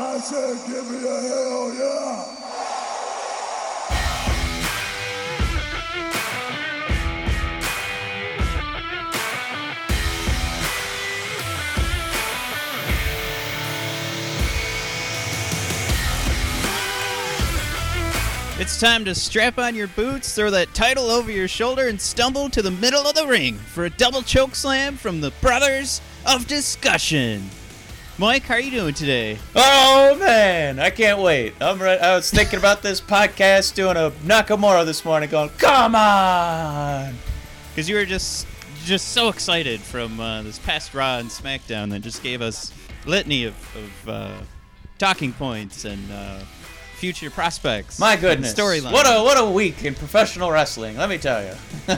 I said, give me a hell yeah. It's time to strap on your boots, throw that title over your shoulder, and stumble to the middle of the ring for a double choke slam from the Brothers of Discussion. Mike, how are you doing today? Oh man, I can't wait. I'm re- I was thinking about this podcast, doing a Nakamura this morning, going, "Come on!" Because you were just just so excited from uh, this past Raw and SmackDown that just gave us litany of, of uh, talking points and uh, future prospects. My goodness, storyline. What a what a week in professional wrestling. Let me tell you.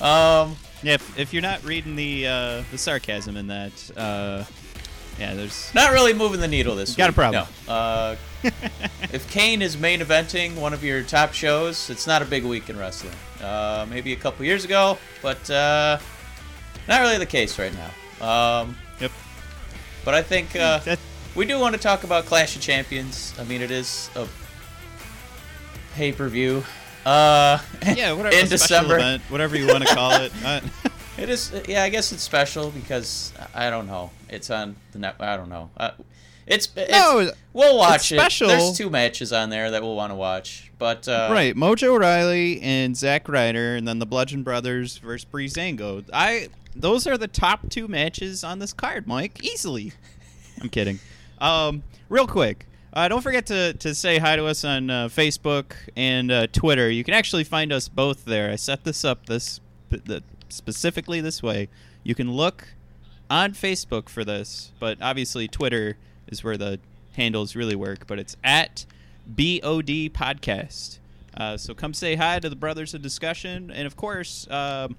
um, Yeah, if, if you're not reading the uh, the sarcasm in that, uh, yeah, there's not really moving the needle this week. Got a problem. No. Uh, if Kane is main eventing one of your top shows, it's not a big week in wrestling. Uh, maybe a couple years ago, but uh, not really the case right now. Um, yep. but I think uh, That, we do want to talk about Clash of Champions. I mean, it is a pay per view. Uh, yeah, whatever in special December. event, whatever you want to call it. It is, yeah. I guess it's special because I don't know. It's on the net. I don't know. Uh, it's, it's No, we'll watch it's special. it. There's two matches on there that we'll want to watch, but uh, right, Mojo Rawley and Zack Ryder, and then the Bludgeon Brothers versus Breezango. I those are the top two matches on this card, Mike. Easily. I'm kidding. Um, real quick. Uh, don't forget to, to say hi to us on uh, Facebook and uh, Twitter. You can actually find us both there. I set this up this the, specifically this way. You can look on Facebook for this, but obviously Twitter is where the handles really work. But it's at BOD Podcast. Uh, so come say hi to the Brothers of Discussion, and of course, um,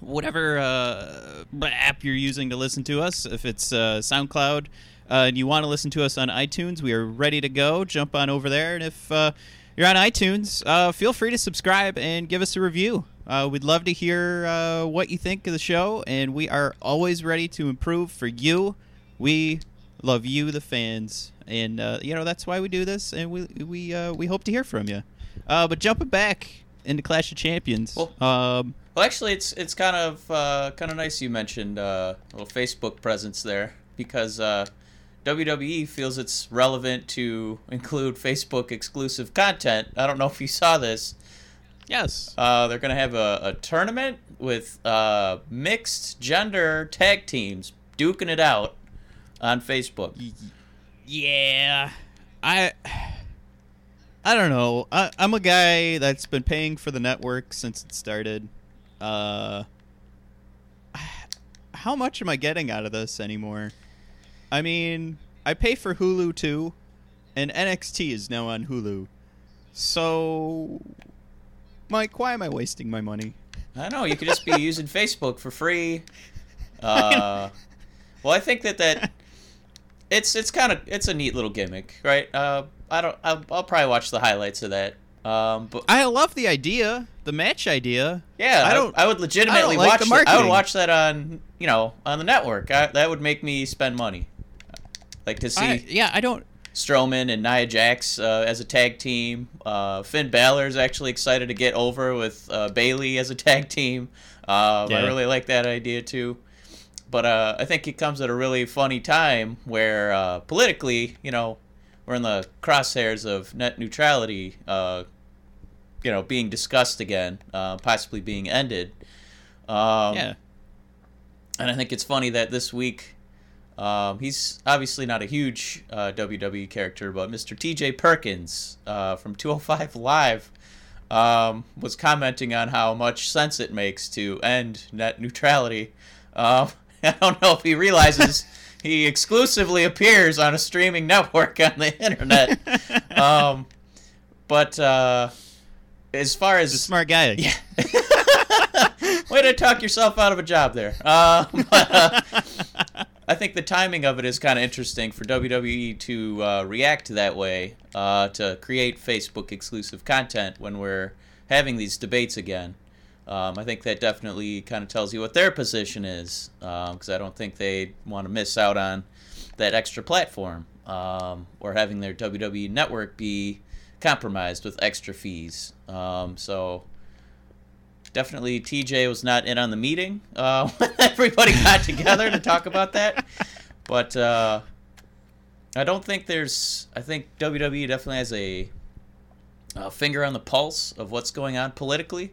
whatever uh, app you're using to listen to us. If it's uh, SoundCloud uh, and you want to listen to us on iTunes, we are ready to go. Jump on over there, and if uh, you're on iTunes, uh, feel free to subscribe and give us a review. Uh, we'd love to hear uh, what you think of the show, and we are always ready to improve for you. We love you, the fans, and uh, you know that's why we do this, and we we uh, we hope to hear from you. Uh, but jumping back into Clash of Champions, Well- um, Well, actually, it's it's kind of uh, kind of nice you mentioned uh, a little Facebook presence there because uh, WWE feels it's relevant to include Facebook exclusive content. I don't know if you saw this. Yes, Uh, they're gonna have a, a tournament with uh, mixed gender tag teams duking it out on Facebook. Yeah, I I don't know. I, I'm a guy that's been paying for the network since it started. Uh, how much am I getting out of this anymore? I mean, I pay for Hulu too, and NXT is now on Hulu. So, Mike, why am I wasting my money? I don't know. You could just be using Facebook for free. Uh, well, I think that that it's it's kind of it's a neat little gimmick, right? Uh, I don't. I'll, I'll probably watch the highlights of that. Um, but I love the idea, the match idea. yeah, I I don't- don't. I would legitimately I like watch. the that- I would watch that on you know on the network. I, that would make me spend money. Like to see I, yeah, I don't. Strowman and Nia Jax uh, as a tag team. Uh, Finn is actually excited to get over with uh, Bayley as a tag team. Um, Yeah. I really like that idea too. But uh, I think it comes at a really funny time where uh, politically, you know, we're in the crosshairs of net neutrality, uh, you know, being discussed again, uh, possibly being ended. Um, yeah. and I think it's funny that this week, um, he's obviously not a huge uh, WWE character, but Mr. TJ Perkins uh, from 205 Live um, was commenting on how much sense it makes to end net neutrality. Um, I don't know if he realizes he exclusively appears on a streaming network on the internet. um, but uh, as far as He's a smart guy. yeah. Way to talk yourself out of a job there. Um, but, uh, I think the timing of it is kind of interesting for WWE to uh, react that way uh, to create Facebook exclusive content when we're having these debates again. Um, I think that definitely kind of tells you what their position is because I don't think they want to miss out on that extra platform. um, or having their WWE network be compromised with extra fees. Um, so definitely TJ was not in on the meeting uh, when everybody got together to talk about that. But uh, I don't think there's. I think WWE definitely has a, a finger on the pulse of what's going on politically.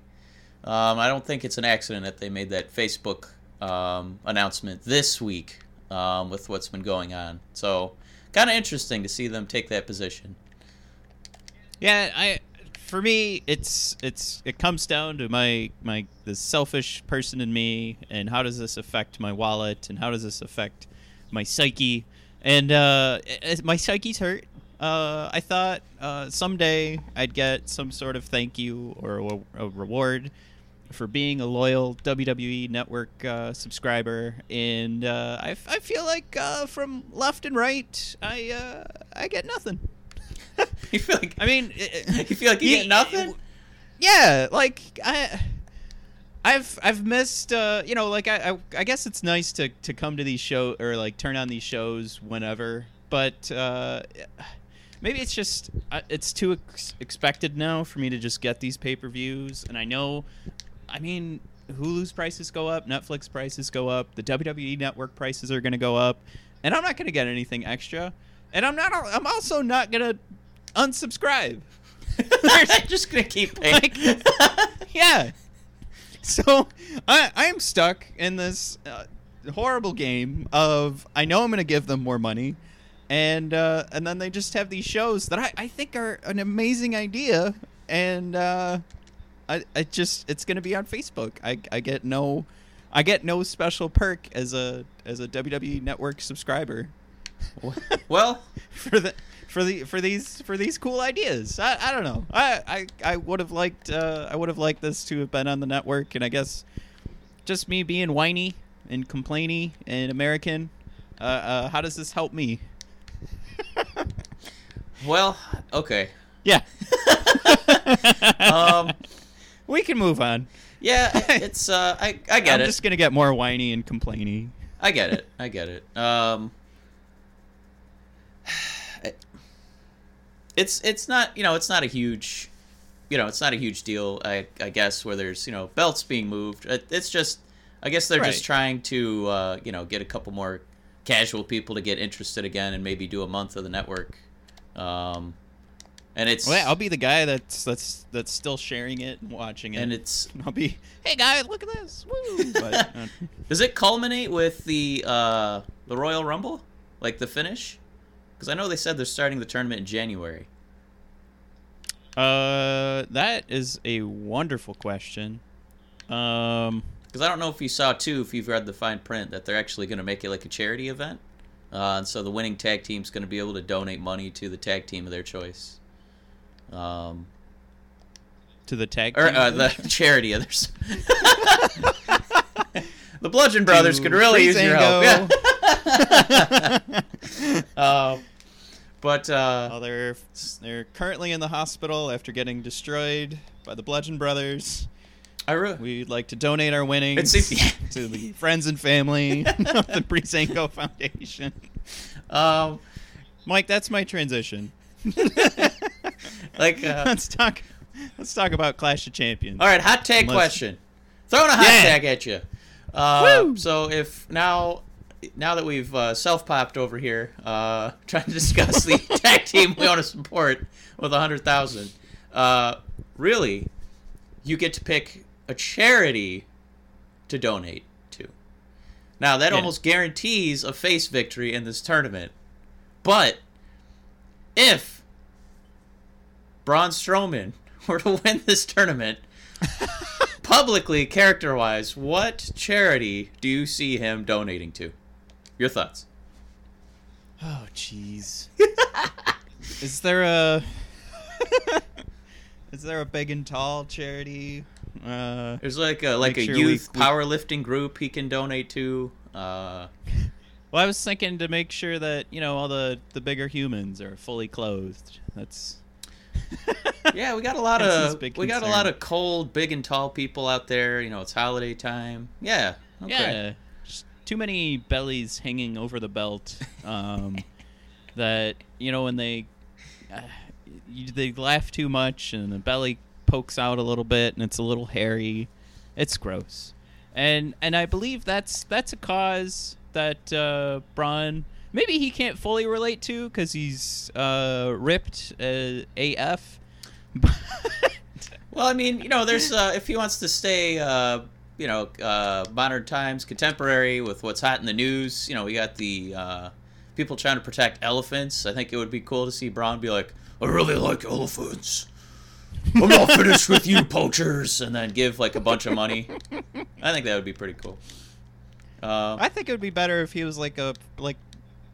Um, I don't think it's an accident that they made that Facebook um, announcement this week um, with what's been going on. So, kind of interesting to see them take that position. Yeah, I for me it's it's it comes down to my my the selfish person in me and how does this affect my wallet and how does this affect my psyche? And uh my psyche's hurt. Uh i thought uh someday i'd get some sort of thank you or a, a reward for being a loyal WWE Network uh, subscriber, and uh, I, I feel like uh, from left and right, I uh, I get nothing. you feel like I mean, you feel like you Ye- get nothing. yeah, like I, I've I've missed. Uh, you know, like I, I I guess it's nice to to come to these show or like turn on these shows whenever, but uh, maybe it's just uh, it's too ex- expected now for me to just get these pay per views, and I know, I mean. Hulu's prices go up, Netflix prices go up, the WWE network prices are going to go up, and I'm not going to get anything extra. And I'm not I'm also not going to unsubscribe. They're just gonna keep paying. Like, yeah. So I I am stuck in this uh, horrible game of I know I'm going to give them more money, and uh, and then they just have these shows that I, I think are an amazing idea, and uh, I I just it's going to be on Facebook. I I get no. I get no special perk as a as a WWE Network subscriber well, for the for the for these for these cool ideas. I, I don't know. I I, I would have liked uh, I would have liked this to have been on the network, and I guess just me being whiny and complainy and American. Uh, uh, how does this help me? well, okay. Yeah. Um, we can move on. yeah, it's uh, I I get I'm it. just gonna get more whiny and complainy. I get it. I get it. Um, it's it's not you know it's not a huge, you know it's not a huge deal. I I guess where there's you know belts being moved. It, it's just I guess they're just trying to uh, you know get a couple more casual people to get interested again and maybe do a month of the network. Um, and it's Well, I'll be the guy that's that's that's still sharing it and watching it. and it's I'll be, hey guys, look at this. Woo! But, uh, Does it culminate with the uh, the Royal Rumble, like the finish? Because I know they said they're starting the tournament in January. Uh, that is a wonderful question. Um, Because I don't know if you saw too, if you've read the fine print, that they're actually going to make it like a charity event, uh, and so the winning tag team's going to be able to donate money to the tag team of their choice. Um, to the tag or uh, the charity of theirs. the Bludgeon Brothers could really use your help. Yeah. Uh, but uh, well, they're they're currently in the hospital after getting destroyed by the Bludgeon Brothers. I really. We'd like to donate our winnings to the friends and family of the Breezango Foundation. Um, Mike, that's my transition. like, uh, let's talk. Let's talk about Clash of Champions. All right, hot tag Unless- question. Throwing a hot Yeah. tag at you. Uh, so if now, now that we've uh, self popped over here, uh, trying to discuss the tag team we want to support with a hundred thousand, uh, really, you get to pick a charity to donate to. Now that Yeah. almost guarantees a face victory in this tournament, but if Braun Strowman were to win this tournament, publicly, character wise, what charity do you see him donating to? Your thoughts? Oh, jeez. is there a is there a big and tall charity? Uh, There's like a like a sure youth we- powerlifting group he can donate to. Uh, well, I was thinking to make sure that you know all the the bigger humans are fully clothed. That's yeah, we got a lot of big we got a lot of cold, big and tall people out there. You know, it's holiday time. Yeah. Okay. yeah. Just too many bellies hanging over the belt. Um, that you know when they uh, you, they laugh too much and the belly pokes out a little bit and it's a little hairy. It's gross, and and I believe that's that's a cause that uh, Braun maybe he can't fully relate to because he's uh, ripped uh, AF. Well, I mean, you know, there's uh, if he wants to stay, uh, you know, uh, modern times, contemporary with what's hot in the news. You know, we got the uh, people trying to protect elephants. I think it would be cool to see Braun be like, "I really like elephants. I'm not finished with you, poachers," and then give like a bunch of money. I think that would be pretty cool. Uh, I think it would be better if he was like a like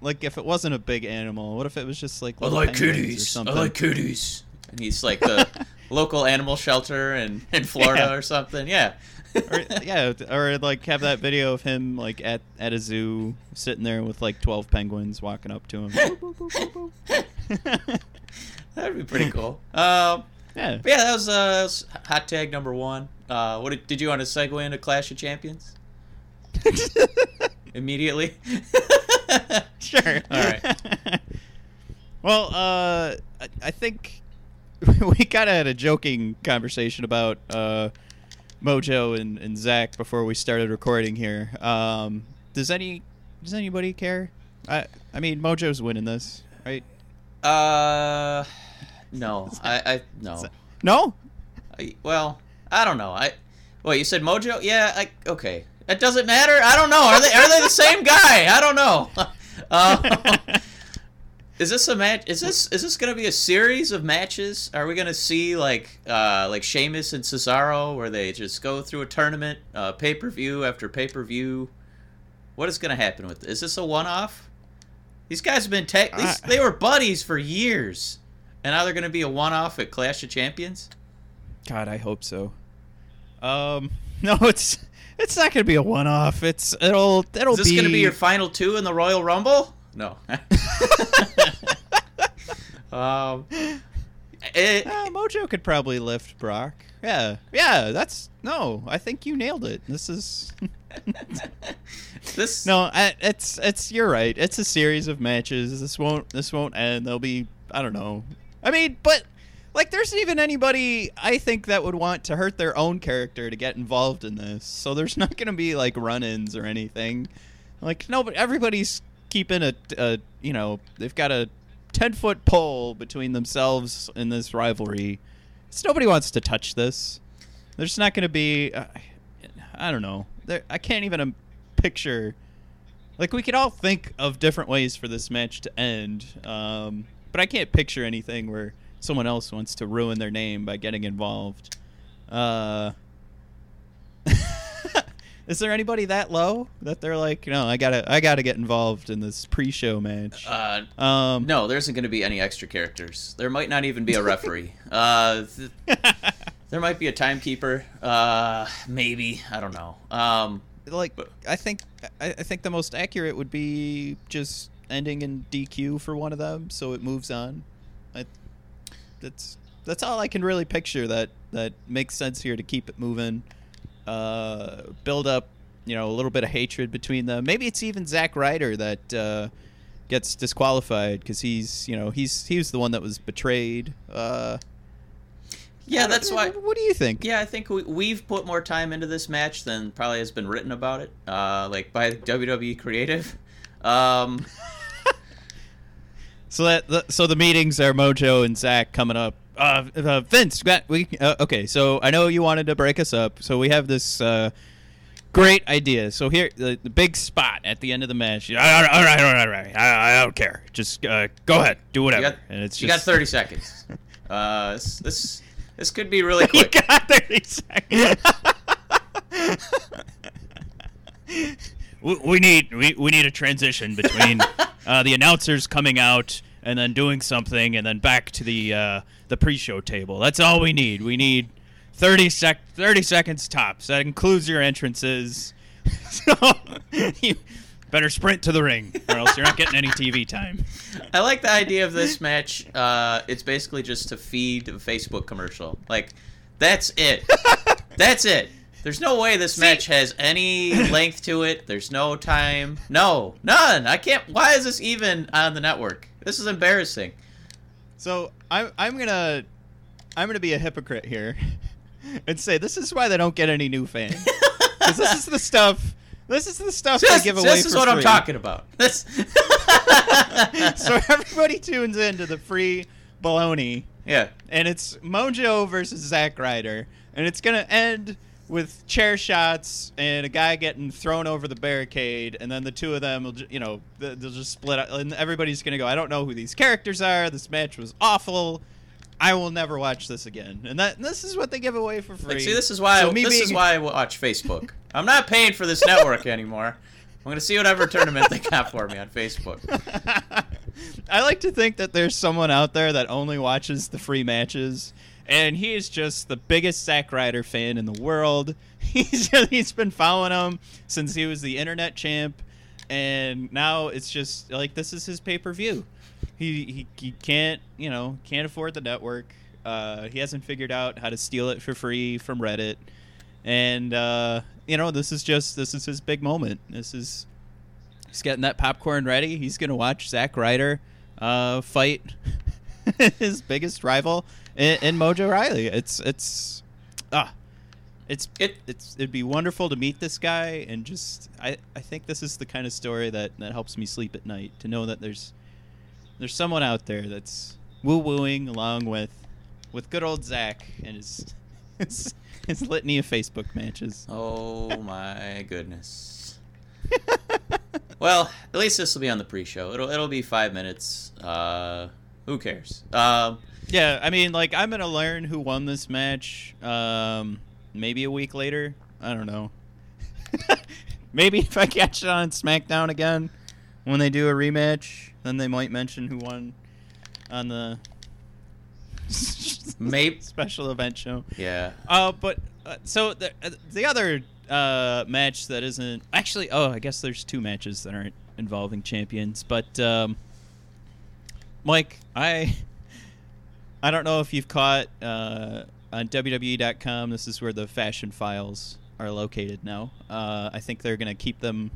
like if it wasn't a big animal. What if it was just like I like kitties. I like kitties. And he's like the local animal shelter in, in Florida Yeah. or something. Yeah. or, yeah, or like have that video of him like at at a zoo sitting there with like twelve penguins walking up to him. That'd be pretty cool. Um, yeah. yeah, that was, uh, that was hot tag number one. Uh, what did, did you want to segue into Clash of Champions immediately? sure. All right. well, uh, I, I think we kind of had a joking conversation about uh, Mojo and, and Zach before we started recording here. Um, does any does anybody care? I I mean, Mojo's winning this, right? Uh, no, I, I no. No. I, well, I don't know. I wait, you said Mojo? Yeah, I okay. It doesn't matter. I don't know. Are they are they the same guy? I don't know. Uh, is this a match? Is this is this gonna be a series of matches? Are we gonna see like uh like Sheamus and Cesaro where they just go through a tournament, uh, pay per view after pay per view? What is gonna happen with this? Is this a one off? These guys have been ta- these, I- they were buddies for years, and now they're gonna be a one off at Clash of Champions. God, I hope so. Um, no, it's it's not gonna be a one-off. It's it'll it'll Is this be. going to be your final two in the Royal Rumble? No. um, it, Ah, Mojo could probably lift Brock. Yeah, yeah. That's no. I think you nailed it. This is this no. I, it's it's. You're right. It's a series of matches. This won't this won't end. There'll be I don't know. I mean, but like, there's even anybody I think that would want to hurt their own character to get involved in this. So there's not gonna be like run-ins or anything. Like no, but everybody's keeping a, a you know they've got a ten foot pole between themselves in this rivalry. So nobody wants to touch this. There's not going to be. Uh, I don't know. There, I can't even um, picture. Like we could all think of different ways for this match to end, um, but I can't picture anything where someone else wants to ruin their name by getting involved. Uh, is there anybody that low that they're like, no, I gotta, I gotta get involved in this pre-show match? uh, Um, no, there isn't going to be any extra characters. There might not even be a referee. uh, th- there might be a timekeeper. Uh, maybe I don't know. Um, like I think I, I think the most accurate would be just ending in DQ for one of them, so it moves on. I, that's that's all I can really picture that that makes sense here to keep it moving. Uh, build up, you know, a little bit of hatred between them. Maybe it's even Zack Ryder that uh, gets disqualified because he's you know he's he was the one that was betrayed. Uh, yeah, that's why. What do you think? Yeah, I think we, we've put more time into this match than probably has been written about it, uh, like by WWE Creative. Um, So that the, so the meetings are Mojo and Zach coming up. Uh, uh, Vince, got- we uh, okay. So I know you wanted to break us up, so we have this uh, great idea. So here, the, the big spot at the end of the match. All right, all right, all right. All right. I, I don't care. Just uh, go ahead, do you whatever. got, and it's you got 30 seconds. Uh, this, this this could be really you quick. got thirty seconds. we, we need we, we need a transition between uh, the announcers coming out and then doing something and then back to the uh, the pre-show table. That's all we need. We need 30 sec 30 seconds tops. That includes your entrances. so you better sprint to the ring or else you're not getting any TV time. I like the idea of this match. Uh, it's basically just to feed a Facebook commercial. Like, that's it. that's it. There's no way this match has any length to it. There's no time. No, none. I can't. Why is this even on the network? This is embarrassing. So I'm I'm gonna I'm gonna be a hypocrite here and say this is why they don't get any new fans. 'Cause this is the stuff. This is the stuff This, they give away this is for what I'm talking about. This. so everybody tunes in to the free baloney, yeah. and it's Mojo versus Zack Ryder, and it's gonna end with chair shots and a guy getting thrown over the barricade, and then the two of them will, you know, th- they'll just split up, and everybody's gonna go, I don't know who these characters are. This match was awful. I will never watch this again, and that this is what they give away for free. Like, see, this is why. So I, this is being- why I watch Facebook. I'm not paying for this network anymore. I'm gonna see whatever tournament they got for me on Facebook. I like to think that there's someone out there that only watches the free matches, and he is just the biggest Zack Ryder fan in the world. He's he's been following him since he was the internet champ, and now it's just like this is his pay per view. He, he he can't you know can't afford the network. Uh, he hasn't figured out how to steal it for free from Reddit, and uh, you know this is just this is his big moment. This is He's getting that popcorn ready. He's gonna watch Zack Ryder uh, fight his biggest rival in, in Mojo Rawley. It's it's ah, it's It- it's it'd be wonderful to meet this guy and just I I think this is the kind of story that that helps me sleep at night to know that there's there's someone out there that's woo wooing along with with good old Zach and his his, his litany of Facebook matches. Oh my goodness. Well, at least this will be on the pre-show. It'll it'll be five minutes. Uh, who cares? Um, Yeah, I mean, like I'm gonna learn who won this match. Um, maybe a week later. I don't know. maybe if I catch it on SmackDown again when they do a rematch, then they might mention who won on the Maybe. special event show. yeah. Uh, but uh, so the uh, the other uh, match that isn't actually oh I guess there's two matches that aren't involving champions, but um, Mike, I I don't know if you've caught uh, on WWE.com. This is where the fashion files are located now. Uh, I think they're gonna keep them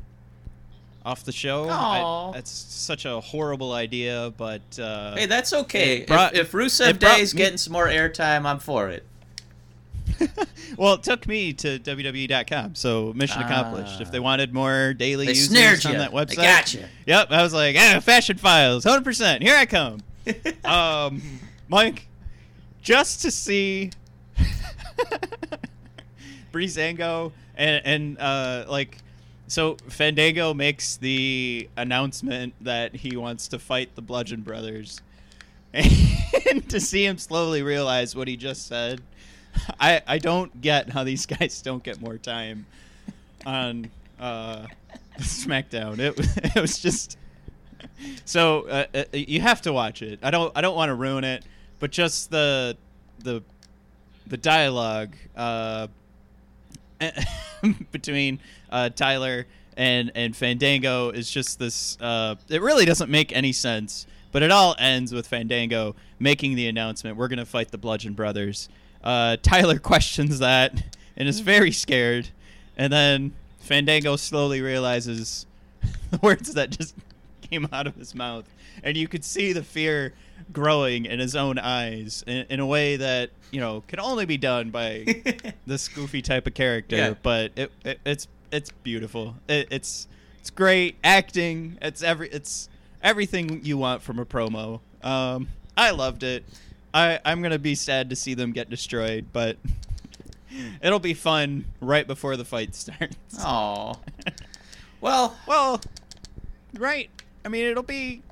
off the show. I- that's such a horrible idea, but uh, Hey, that's okay. Brought- if, if Rusev Day is me- getting some more airtime, I'm for it. well, it took me to WWE.com, so mission accomplished. If they Ah. wanted more daily They users on you. that They website, gotcha. Yep, I was like, ah, fashion files, hundred percent. Here I come, um, Mike, just to see Breezango and and uh, like. So Fandango makes the announcement that he wants to fight the Bludgeon Brothers, and to see him slowly realize what he just said, I I don't get how these guys don't get more time on uh, SmackDown. It it was just so uh, uh, you have to watch it. I don't I don't want to ruin it, but just the the the dialogue uh, between uh, Tyler and and Fandango is just this. Uh, it really doesn't make any sense, but it all ends with Fandango making the announcement: "We're gonna fight the Bludgeon Brothers." Uh, Tyler questions that and is very scared, and then Fandango slowly realizes the words that just came out of his mouth, and you could see the fear growing in his own eyes in, in a way that you know can only be done by this goofy type of character, Yeah. but it, it it's it's beautiful. It, it's it's great acting. It's every it's everything you want from a promo. Um, I loved it. I I'm gonna be sad to see them get destroyed, but it'll be fun right before the fight starts. Aw. Well, Well, right. I mean, it'll be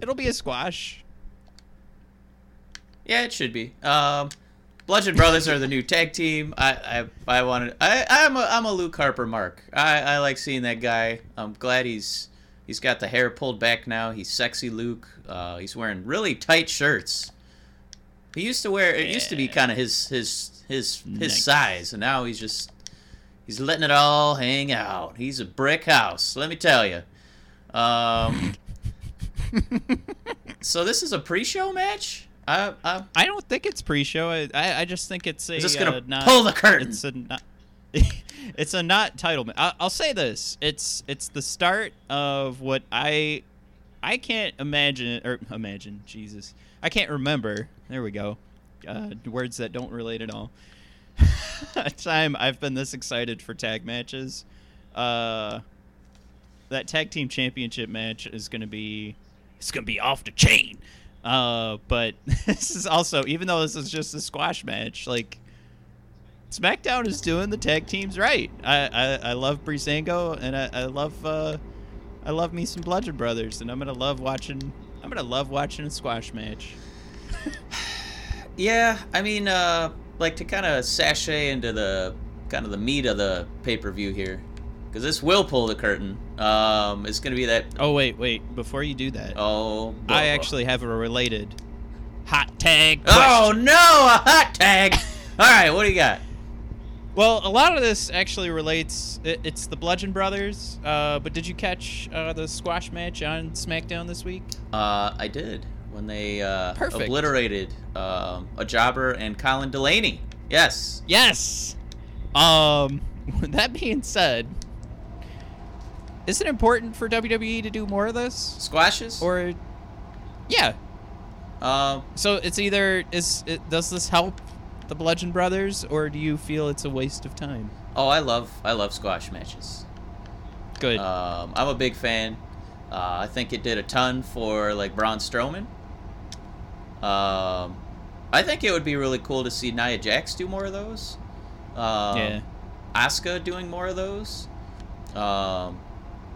it'll be a squash. yeah, it should be. Um, Bludgeon Brothers are the new tag team. I I, I wanted. I I'm a I'm a Luke Harper mark. I, I like seeing that guy. I'm glad he's he's got the hair pulled back now. He's sexy Luke. Uh, he's wearing really tight shirts. He used to wear. It used to be kind of his his his his Nice. size, and now he's just he's letting it all hang out. He's a brick house. Let me tell you. Um. so this is a pre-show match. I, I I don't think it's pre-show. I I, I just think it's a. this gonna uh, not, pull the curtain? It's a not. it's a not title. ma- I, I'll say this. It's it's the start of what I I can't imagine or imagine Jesus. I can't remember. There we go. Uh, words that don't relate at all. time I've been this excited for tag matches. Uh, that tag team championship match is going to be it's going to be off the chain. Uh, but this is also even though this is just a squash match, like SmackDown is doing the tag teams right. I I, I love Breezango and I, I love uh, I love me some Bludgeon Brothers, and I'm gonna love watching. I'm gonna love watching a squash match. Yeah, I mean, uh, like to kind of sashay into the kind of the meat of the pay per view here, because this will pull the curtain. Um, it's gonna be that. Oh wait, wait! Before you do that, Oh, I blah, blah. actually have a related hot tag. Oh no, a hot tag! All right, what do you got? Well, a lot of this actually relates. It, it's the Bludgeon Brothers. Uh, but did you catch uh, the squash match on SmackDown this week? Uh, I did when they uh, obliterated um, a jobber and Colin Delaney. Yes. Yes. Um. That being said, is it important for WWE to do more of this, Squashes. or? Yeah. um, So it's either is it, does this help the Bludgeon Brothers, or do you feel it's a waste of time? oh, I love I love squash matches. Good. Um, I'm a big fan. Uh, I think it did a ton for like Braun Strowman. Um, I think it would be really cool to see Nia Jax do more of those. Um, yeah. Asuka doing more of those. Um,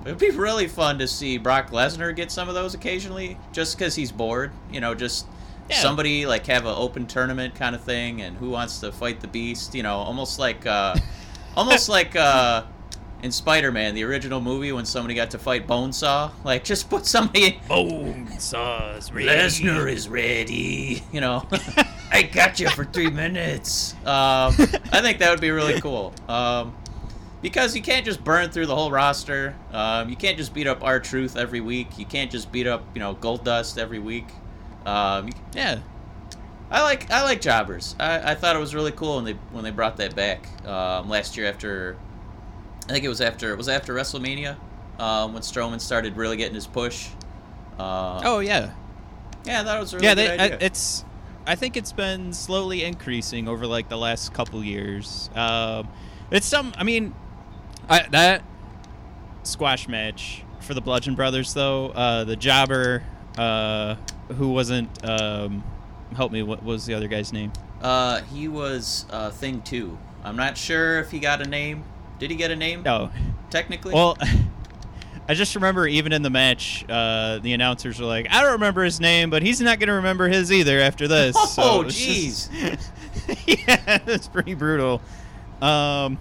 it'd be really fun to see Brock Lesnar get some of those occasionally, just because he's bored. You know, just Yeah. somebody like have an open tournament kind of thing, and who wants to fight the Beast? You know, almost like, uh, almost like uh, in Spider-Man, the original movie, when somebody got to fight Bonesaw. Like, just put somebody. Bone saws Lesnar is ready. You know, I got you for three minutes. Um, I think that would be really cool. Um, because you can't just burn through the whole roster. Um, you can't just beat up R-Truth every week. You can't just beat up you know Gold Dust every week. Um, Yeah. I like I like jobbers. I, I thought it was really cool when they when they brought that back um, last year after. I think it was after it was after WrestleMania um, when Strowman started really getting his push. Uh, Oh yeah. yeah, that was really yeah. They, I, it's. I think it's been slowly increasing over like the last couple years. Um, it's some. I mean, I, that squash match for the Bludgeon Brothers though. Uh, the jobber, uh, who wasn't. Um, help me. What was the other guy's name? Uh, he was uh, Thing Two. I'm not sure if he got a name. Did he get a name? No. Technically. Well, I just remember even in the match, uh, the announcers were like, "I don't remember his name, but he's not going to remember his either after this." Oh, jeez. just- yeah, it's pretty brutal. Um,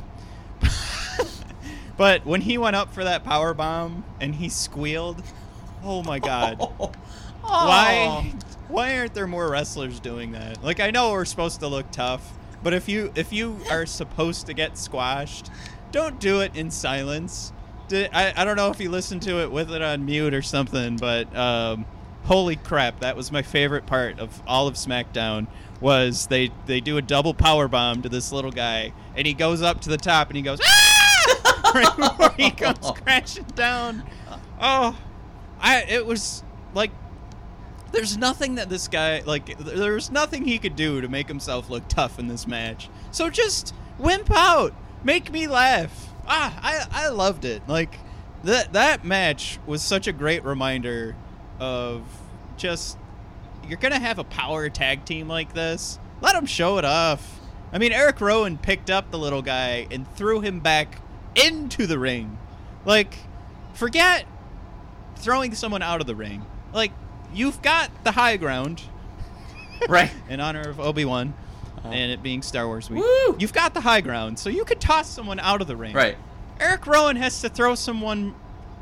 but when he went up for that power bomb and he squealed, oh my god! Oh. Why? Why aren't there more wrestlers doing that? Like I know we're supposed to look tough, but if you if you are supposed to get squashed, don't do it in silence. Di- I, I don't know if you listened to it with it on mute or something, but um, holy crap, that was my favorite part of all of SmackDown. Was they they do a double power bomb to this little guy, and he goes up to the top and he goes ah! right before he comes crashing down. Oh, I it was like there's nothing that this guy like there's nothing he could do to make himself look tough in this match. So just wimp out. Make me laugh. Ah i i loved it. Like that that match was such a great reminder of just you're gonna have a power tag team like this. Let him show it off. I mean eric rowan picked up the little guy and threw him back into the ring. Like forget throwing someone out of the ring. Like, you've got the high ground right. in honor of Obi Wan Uh-huh. and it being Star Wars week. Woo! You've got the high ground, so you could toss someone out of the ring. Right. Eric Rowan has to throw someone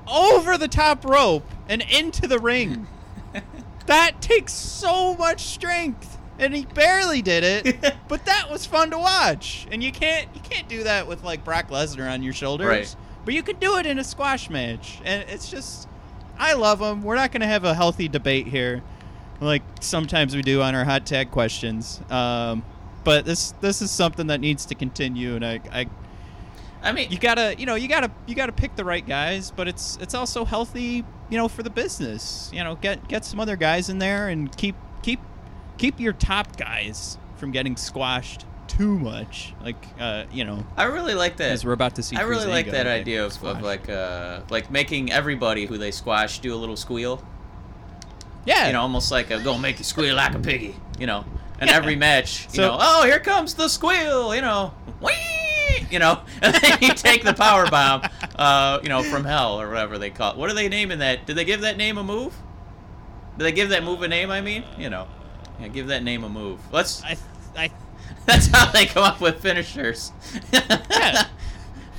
over the top rope and into the ring. that takes so much strength. And he barely did it, but that was fun to watch. And you can't you can't do that with like Brock Lesnar on your shoulders. Right. But you can do it in a squash match. And it's just I love them. We're not going to have a healthy debate here like sometimes we do on our hot tag questions. Um, but this this is something that needs to continue and I, I I mean, you gotta you know you gotta you gotta pick the right guys but it's it's also healthy you know, for the business. You know, get get some other guys in there and keep keep keep your top guys from getting squashed too much. Like, uh, you know, I really like that. as we're about to see. I really like that idea of, of like uh like making everybody who they squash do a little squeal. yeah, You know, almost like a go make you squeal like a piggy. You know, and Yeah. every match, you So- know, oh here comes the squeal. You know, whee! You know, and then you take the power bomb, uh, you know, from hell or whatever they call it. What are they naming that? Did they give that name a move? Did they give that move a name? I mean, you know, yeah, give that name a move. Let's. I, I, That's how they come up with finishers. Yeah.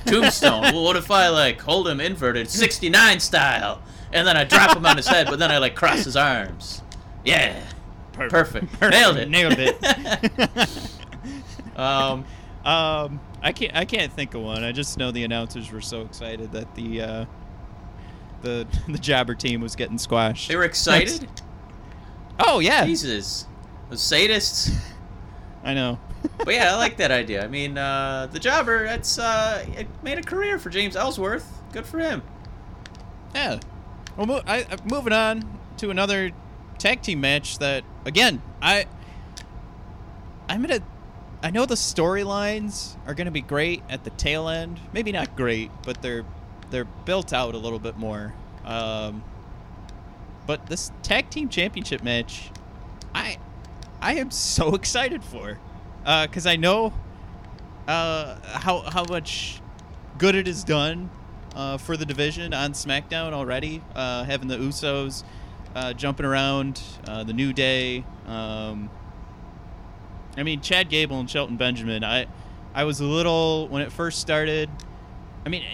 Tombstone. Well, what if I like hold him inverted, 69 style, and then I drop him on his head, but then I like cross his arms. Yeah. Perfect. Nailed it. Nailed it. Um, um, I can't. I can't think of one. I just know the announcers were so excited that the uh, the the jobber team was getting squashed. they were excited. Oh yeah, Jesus, the sadists. I know. But yeah, I like that idea. I mean, uh, the jobber. That's uh, it made a career for James Ellsworth. Good for him. Yeah. Well, mo- I, uh, moving on to another tag team match that, again, I, I'm gonna, I know the storylines are gonna be great at the tail end. Maybe not great, but they're they're built out a little bit more. Um, but this tag team championship match, I, I am so excited for, because I know, uh, how how much good it has done uh, for the division on SmackDown already. Uh, having the Usos uh, jumping around, uh, the New Day. Um, I mean, Chad Gable and Shelton Benjamin. I, I was a little when it first started. I mean,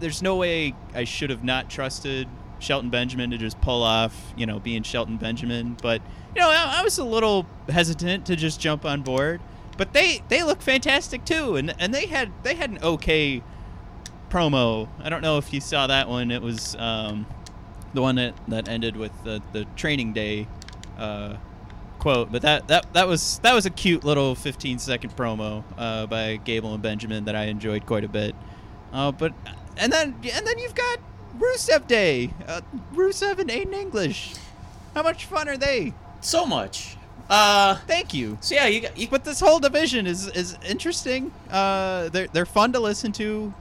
there's no way I should have not trusted Shelton Benjamin to just pull off, you know, being Shelton Benjamin. But you know, I, I was a little hesitant to just jump on board. But they they look fantastic too, and and they had they had an okay promo. I don't know if you saw that one. It was um, the one that, that ended with the, the training day uh, quote. But that, that that was that was a cute little 15 second promo uh, by Gable and Benjamin that I enjoyed quite a bit. Uh, but and then and then you've got Rusev Day, uh, Rusev and Aiden English. How much fun are they? So much. Uh, Thank you. so yeah, you got you, But this whole division is is interesting. Uh, they're they're fun to listen to.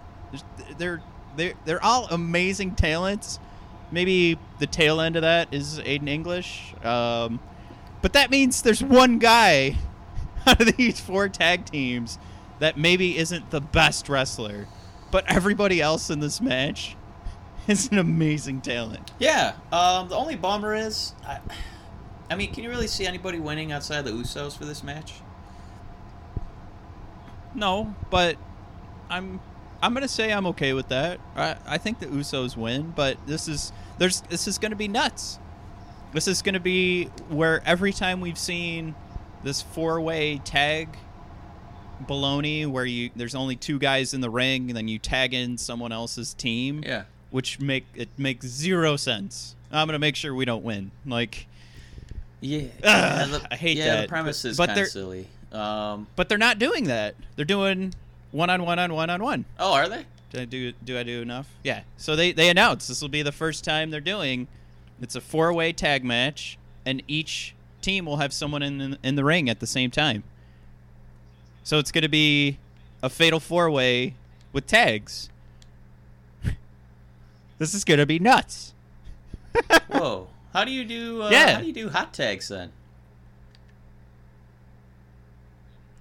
They're they're they're all amazing talents. Maybe the tail end of that is Aiden English. Um, but that means there's one guy out of these four tag teams that maybe isn't the best wrestler, but everybody else in this match is an amazing talent. Yeah. Um, the only bummer is, I, I mean, can you really see anybody winning outside the Usos for this match? No, but I'm I'm gonna say I'm okay with that. I I think the Usos win, but this is there's this is gonna be nuts. This is gonna be where every time we've seen this four way tag baloney where you there's only two guys in the ring and then you tag in someone else's team. Yeah. Which make it makes zero sense. I'm gonna make sure we don't win. Like Yeah. Ugh, the, I hate yeah, that, the premise but- is kind of silly. Um, but they're not doing that. They're doing one on one on one on one. oh, are they? Did I do do I do enough? Yeah. So they they announced this will be the first time they're doing it's a four-way tag match and each team will have someone in in the ring at the same time. So it's going to be a fatal four-way with tags. this is going to be nuts. Whoa. How do you do? Uh, Yeah. How do you do hot tags then?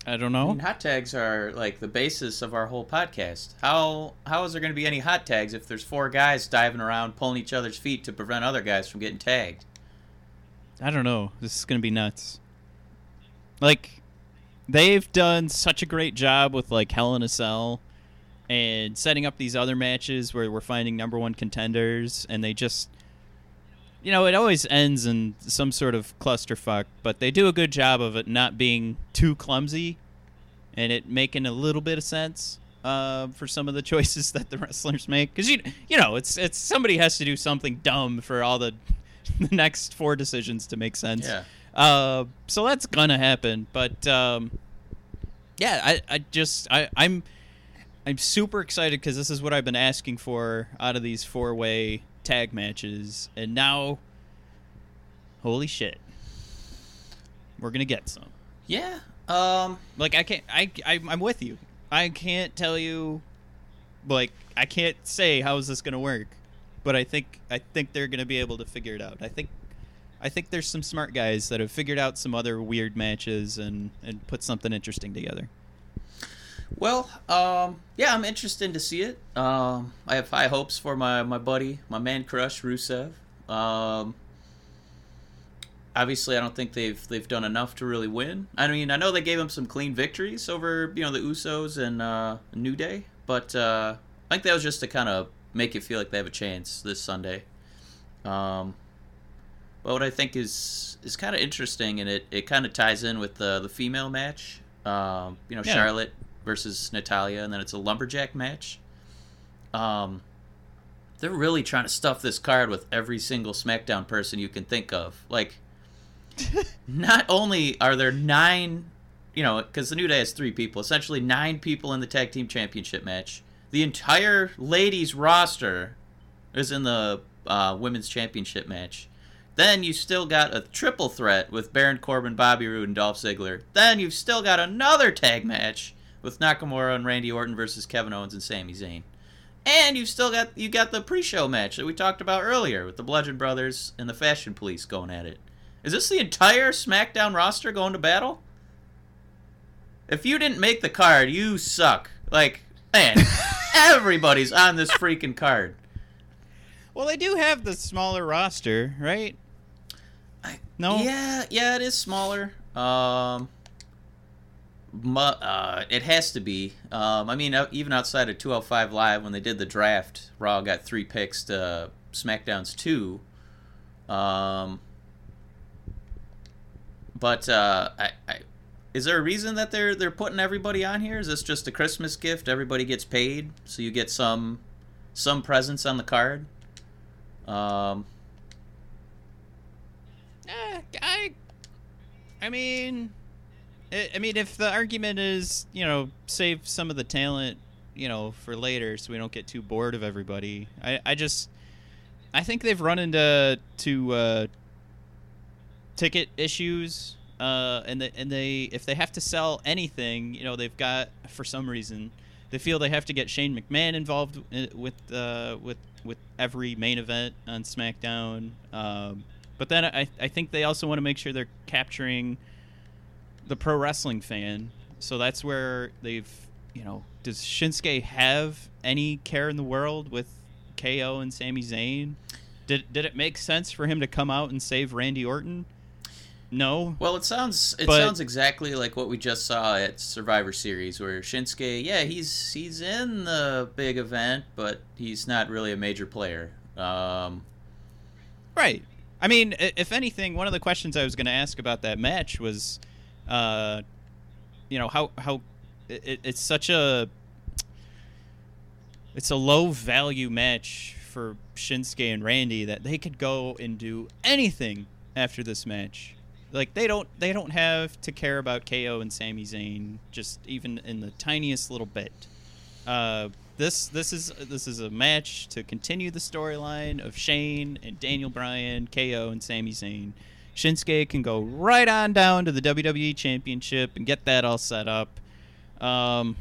I don't I know. mean, hot tags are like the basis of our whole podcast. How how is there going to be any hot tags if there's four guys diving around pulling each other's feet to prevent other guys from getting tagged? I don't know. This is going to be nuts. Like they've done such a great job with like Hell in a Cell and setting up these other matches where we're finding number one contenders and they just you know, it always ends in some sort of clusterfuck, but they do a good job of it not being too clumsy and it making a little bit of sense uh, for some of the choices that the wrestlers make. Because you, you know, it's it's somebody has to do something dumb for all the the next four decisions to make sense. Yeah. Uh, so that's gonna happen, but um, yeah, I, I just I I'm I'm super excited because this is what I've been asking for out of these four way tag matches, and now, holy shit, we're gonna get some. Yeah. Um. Like I can't, I, I I'm with you. I can't tell you, like I can't say how is this gonna work, but I think I think they're gonna be able to figure it out. I think. I think there's some smart guys that have figured out some other weird matches and, and put something interesting together. Well, um, yeah, I'm interested to see it. Um, I have high hopes for my, my buddy, my man crush, Rusev. Um, obviously, I don't think they've they've done enough to really win. I mean, I know they gave him some clean victories over you know the Usos and uh, New Day, but uh, I think that was just to kind of make it feel like they have a chance this Sunday. Um, but what I think is is kind of interesting, and it, it kind of ties in with the the female match. Um, you know, Yeah. Charlotte versus Natalya, and then it's a lumberjack match. Um, they're really trying to stuff this card with every single SmackDown person you can think of. Like, not only are there nine, you know, because the New Day has three people, essentially nine people in the tag team championship match. The entire ladies roster is in the uh, women's championship match. Then you still got a triple threat with Baron Corbin, Bobby Roode, and Dolph Ziggler. Then you've still got another tag match with Nakamura and Randy Orton versus Kevin Owens and Sami Zayn. And you've still got you got the pre-show match that we talked about earlier with the Bludgeon Brothers and the Fashion Police going at it. Is this the entire SmackDown roster going to battle? If you didn't make the card, you suck. Like, man, everybody's on this freaking card. Well, they do have the smaller roster, right? I- No? Yeah, yeah, it is smaller. Um, uh, it has to be. Um, I mean, uh, even outside of 205 Live, when they did the draft, Raw got three picks to SmackDown's two. Um, but uh, I, I, is there a reason that they're they're putting everybody on here? Is this just a Christmas gift? Everybody gets paid, so you get some some presents on the card. Um, Eh, I, I mean, I, mean, if the argument is, you know, save some of the talent, you know, for later, so we don't get too bored of everybody. I, I just, I think they've run into to uh, ticket issues, uh, and the, and they if they have to sell anything, you know, they've got for some reason they feel they have to get Shane McMahon involved with uh, with with every main event on SmackDown. Um, but then I, I think they also want to make sure they're capturing the pro wrestling fan. So that's where they've, you know, does Shinsuke have any care in the world with KO and Sami Zayn? Did did it make sense for him to come out and save Randy Orton? No. Well, it sounds it But- sounds exactly like what we just saw at Survivor Series, where Shinsuke, yeah, he's he's in the big event, but he's not really a major player. Um, Right. I mean, if anything, one of the questions I was going to ask about that match was, uh, you know, how how it, it's such a it's a low value match for Shinsuke and Randy that they could go and do anything after this match. Like they don't they don't have to care about KO and Sami Zayn just even in the tiniest little bit. Uh, this this is this is a match to continue the storyline of Shane and Daniel Bryan, KO and Sami Zayn. Shinsuke can go right on down to the WWE Championship and get that all set up, um,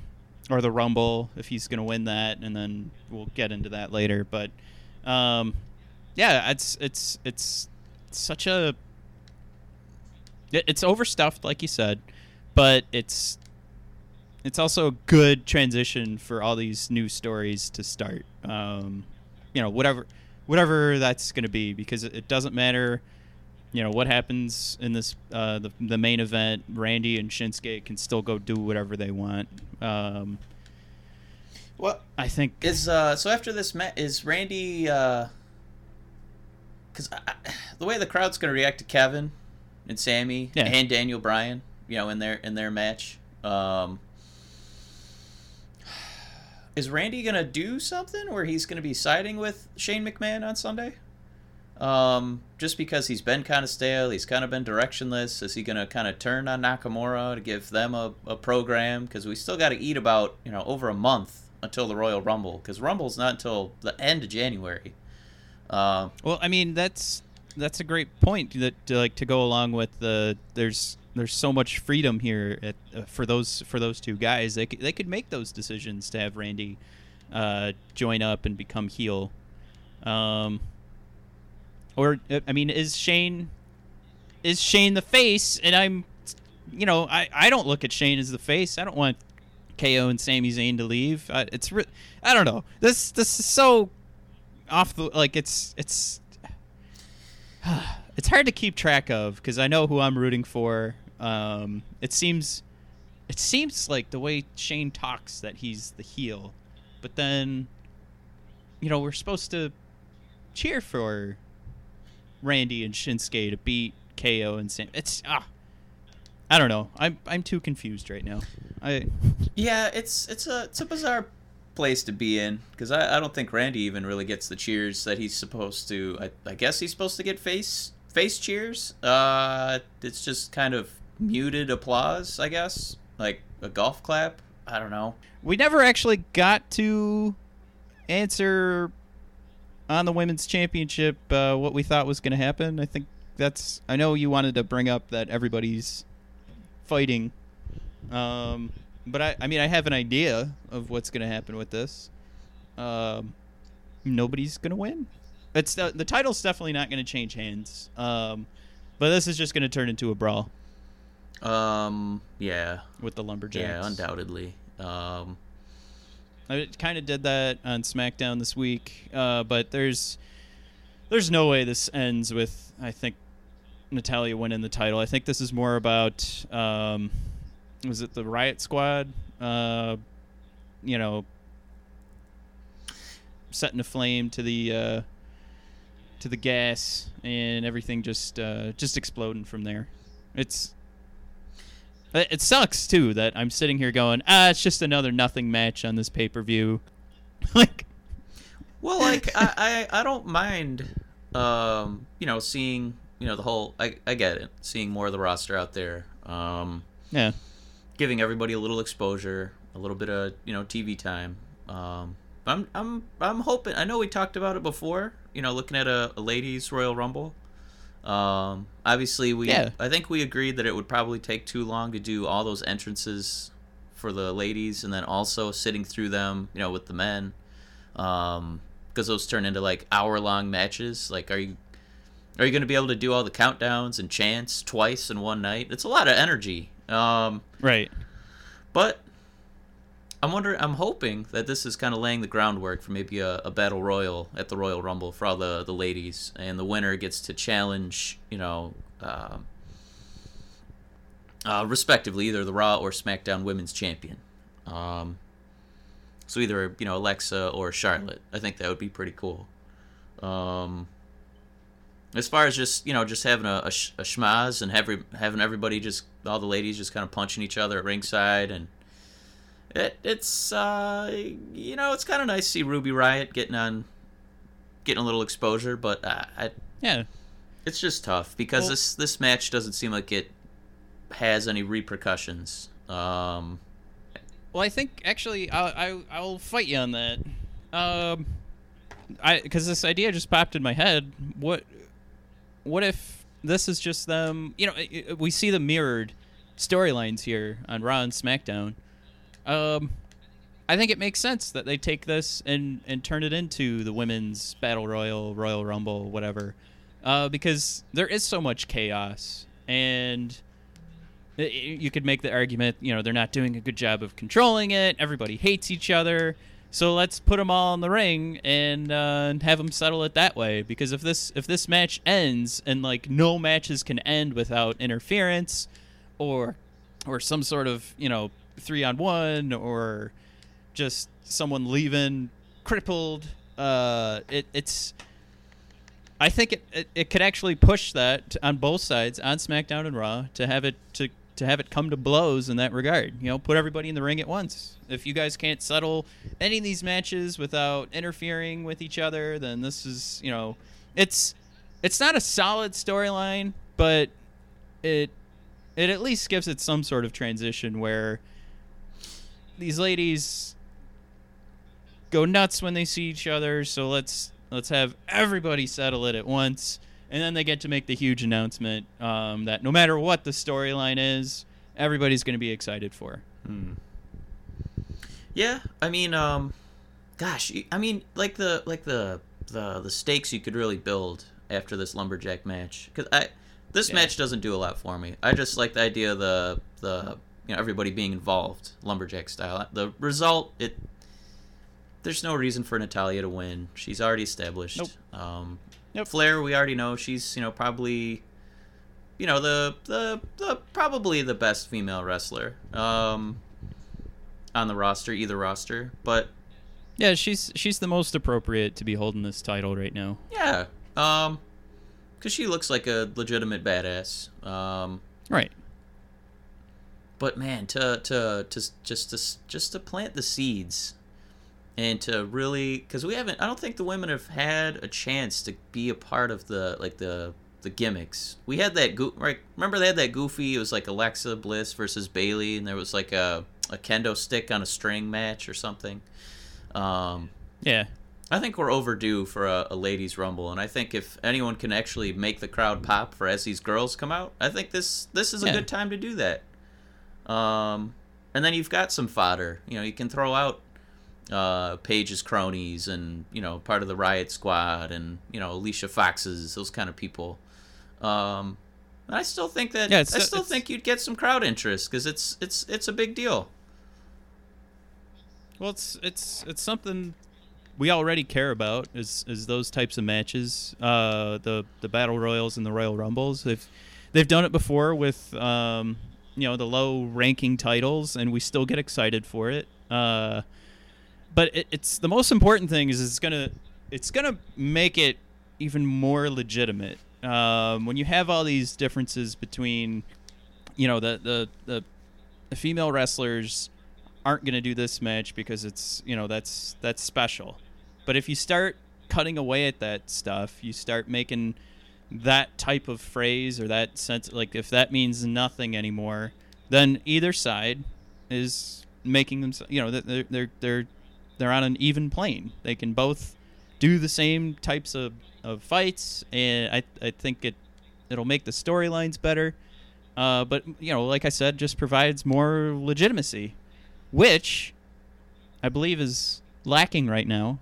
or the Rumble if he's going to win that, and then we'll get into that later. But um, yeah, it's it's it's such a it- it's overstuffed, like you said, but it's it's also a good transition for all these new stories to start. Um, you know, whatever whatever that's going to be, because it doesn't matter. You know what happens in this uh, the the main event. Randy and Shinsuke can still go do whatever they want. Um, well, I think is uh, so after this match, is Randy? Because the way the crowd's going to react to Kevin and Sami Yeah. and Daniel Bryan, you know, in their in their match. Um, is Randy gonna do something where he's gonna be siding with Shane McMahon on Sunday? Um, just because he's been kind of stale, he's kind of been directionless. Is he gonna kind of turn on Nakamura to give them a, a program? Because we still got to eat about you know over a month until the Royal Rumble. Because Rumble's not until the end of January. Uh, Well, I mean that's that's a great point that to, like to go along with the there's there's so much freedom here at, uh, for those for those two guys. They could, they could make those decisions to have Randy uh, join up and become heel. Um, or uh, I mean, is Shane is Shane the face? And I'm, you know, I I don't look at Shane as the face. I don't want KO and Sami Zayn to leave. Uh, it's re- I don't know. This this is so off the like it's it's it's hard to keep track of because I know who I'm rooting for. Um, it seems it seems like the way Shane talks that he's the heel, but then you know we're supposed to cheer for Randy and Shinsuke to beat KO and Sam. It's ah, I don't know. I'm I'm too confused right now. I yeah, it's it's a it's a bizarre place to be in because I, I don't think Randy even really gets the cheers that he's supposed to. I, I guess he's supposed to get face face cheers. Uh, it's just kind of muted applause, I guess, like a golf clap. I don't know. we never actually got to answer on the women's championship uh, what we thought was going to happen. I think that's. I know you wanted to bring up that everybody's fighting, um, but I. I mean, I have an idea of what's going to happen with this. Um, nobody's going to win. It's the, the title's definitely not going to change hands. Um, but this is just going to turn into a brawl Um, yeah, with the lumberjacks. yeah, undoubtedly. Um, I kind of did that on SmackDown this week, uh, but there's there's no way this ends with I think Natalya winning the title. I think this is more about um, was it the Riot Squad? Uh, you know, setting a flame to the uh, to the gas and everything just uh, just exploding from there. It's it sucks too that I'm sitting here going, ah, it's just another nothing match on this pay per view. like, Well, like I, I, I don't mind, um, you know, seeing you know the whole. I, I get it, seeing more of the roster out there, um, yeah, giving everybody a little exposure, a little bit of you know TV time. Um, I'm I'm I'm hoping. I know we talked about it before. You know, looking at a, a ladies Royal Rumble. Um, obviously, we Yeah. I think we agreed that it would probably take too long to do all those entrances for the ladies, and then also sitting through them, you know, with the men, um, because those turn into like hour long matches. Like, are you are you going to be able to do all the countdowns and chants twice in one night? It's a lot of energy. Um, right. but I'm wondering, I'm hoping that this is kind of laying the groundwork for maybe a, a battle royal at the Royal Rumble for all the, the ladies, and the winner gets to challenge, you know, um uh, respectively, either the Raw or SmackDown Women's Champion. Um, so either you know Alexa or Charlotte. I think that would be pretty cool. Um, as far as just you know just having a, a, sh- a schmozz and every, having everybody just all the ladies just kind of punching each other at ringside and it it's uh you know it's kind of nice to see Ruby Riot getting on getting a little exposure but uh, I, Yeah. it's just tough because Well- this this match doesn't seem like it has any repercussions um Well, I think actually I'll, I I'll fight you on that. Um, I because this idea just popped in my head. What what if this is just them? You know, i- i- we see the mirrored storylines here on Raw and SmackDown. Um, I think it makes sense that they take this and and turn it into the women's battle royal, Royal Rumble, whatever. Uh, because there is so much chaos and you could make the argument, you know, they're not doing a good job of controlling it. Everybody hates each other. So let's put them all in the ring and uh, have them settle it that way. Because if this if this match ends and like no matches can end without interference, or or some sort of you know three on one or just someone leaving crippled, uh, it, it's I think it, it, it could actually push that on both sides on SmackDown and Raw to have it to to have it come to blows in that regard. You know, put everybody in the ring at once. If you guys can't settle any of these matches without interfering with each other, then this is you know, it's it's not a solid storyline, but it it at least gives it some sort of transition where these ladies go nuts when they see each other. So let's Let's have everybody settle it at once, and then they get to make the huge announcement um, that no matter what the storyline is, everybody's going to be excited for. Hmm. Yeah, I mean, um, gosh, I mean, like the like the the the stakes you could really build after this lumberjack match. Cause I this Yeah. match doesn't do a lot for me. I just like the idea of the the you know everybody being involved, lumberjack style. The result, it there's no reason for Natalya to win. She's already established. Nope. Um, Nope. Flair, we already know she's you know probably you know the the, the probably the best female wrestler um, on the roster, either roster. But Yeah, she's she's the most appropriate to be holding this title right now. yeah, um, because she looks like a legitimate badass. Um, Right. But man, to to to just to just to plant the seeds and to really because we haven't i don't think the women have had a chance to be a part of the like the the gimmicks we had that go- right remember they had that goofy it was like alexa bliss versus Bayley and there was like a, a kendo stick on a string match or something um Yeah. I think we're overdue for a, a ladies' rumble, and I think if anyone can actually make the crowd pop for as these girls come out, I think this this is a Yeah. good time to do that. Um, and then you've got some fodder. You know, you can throw out uh, Paige's cronies and you know part of the Riot Squad and you know Alicia Foxes, those kind of people. Um, I still think that Yeah, I still it's- think you'd get some crowd interest because it's it's it's a big deal. Well, it's it's it's something we already care about is is those types of matches. Uh, the the battle royals and the Royal Rumbles. They've they've done it before with um, you know the low ranking titles, and we still get excited for it. Uh, but it, it's the most important thing is it's gonna it's gonna make it even more legitimate. Um, when you have all these differences between, you know, the the the, the female wrestlers aren't going to do this match because it's you know that's that's special but if you start cutting away at that stuff you start making that type of phrase or that sense like if that means nothing anymore then either side is making them you know they're they're they're they're on an even plane they can both do the same types of, of fights and i i think it it'll make the storylines better uh, but you know like i said just provides more legitimacy which I believe is lacking right now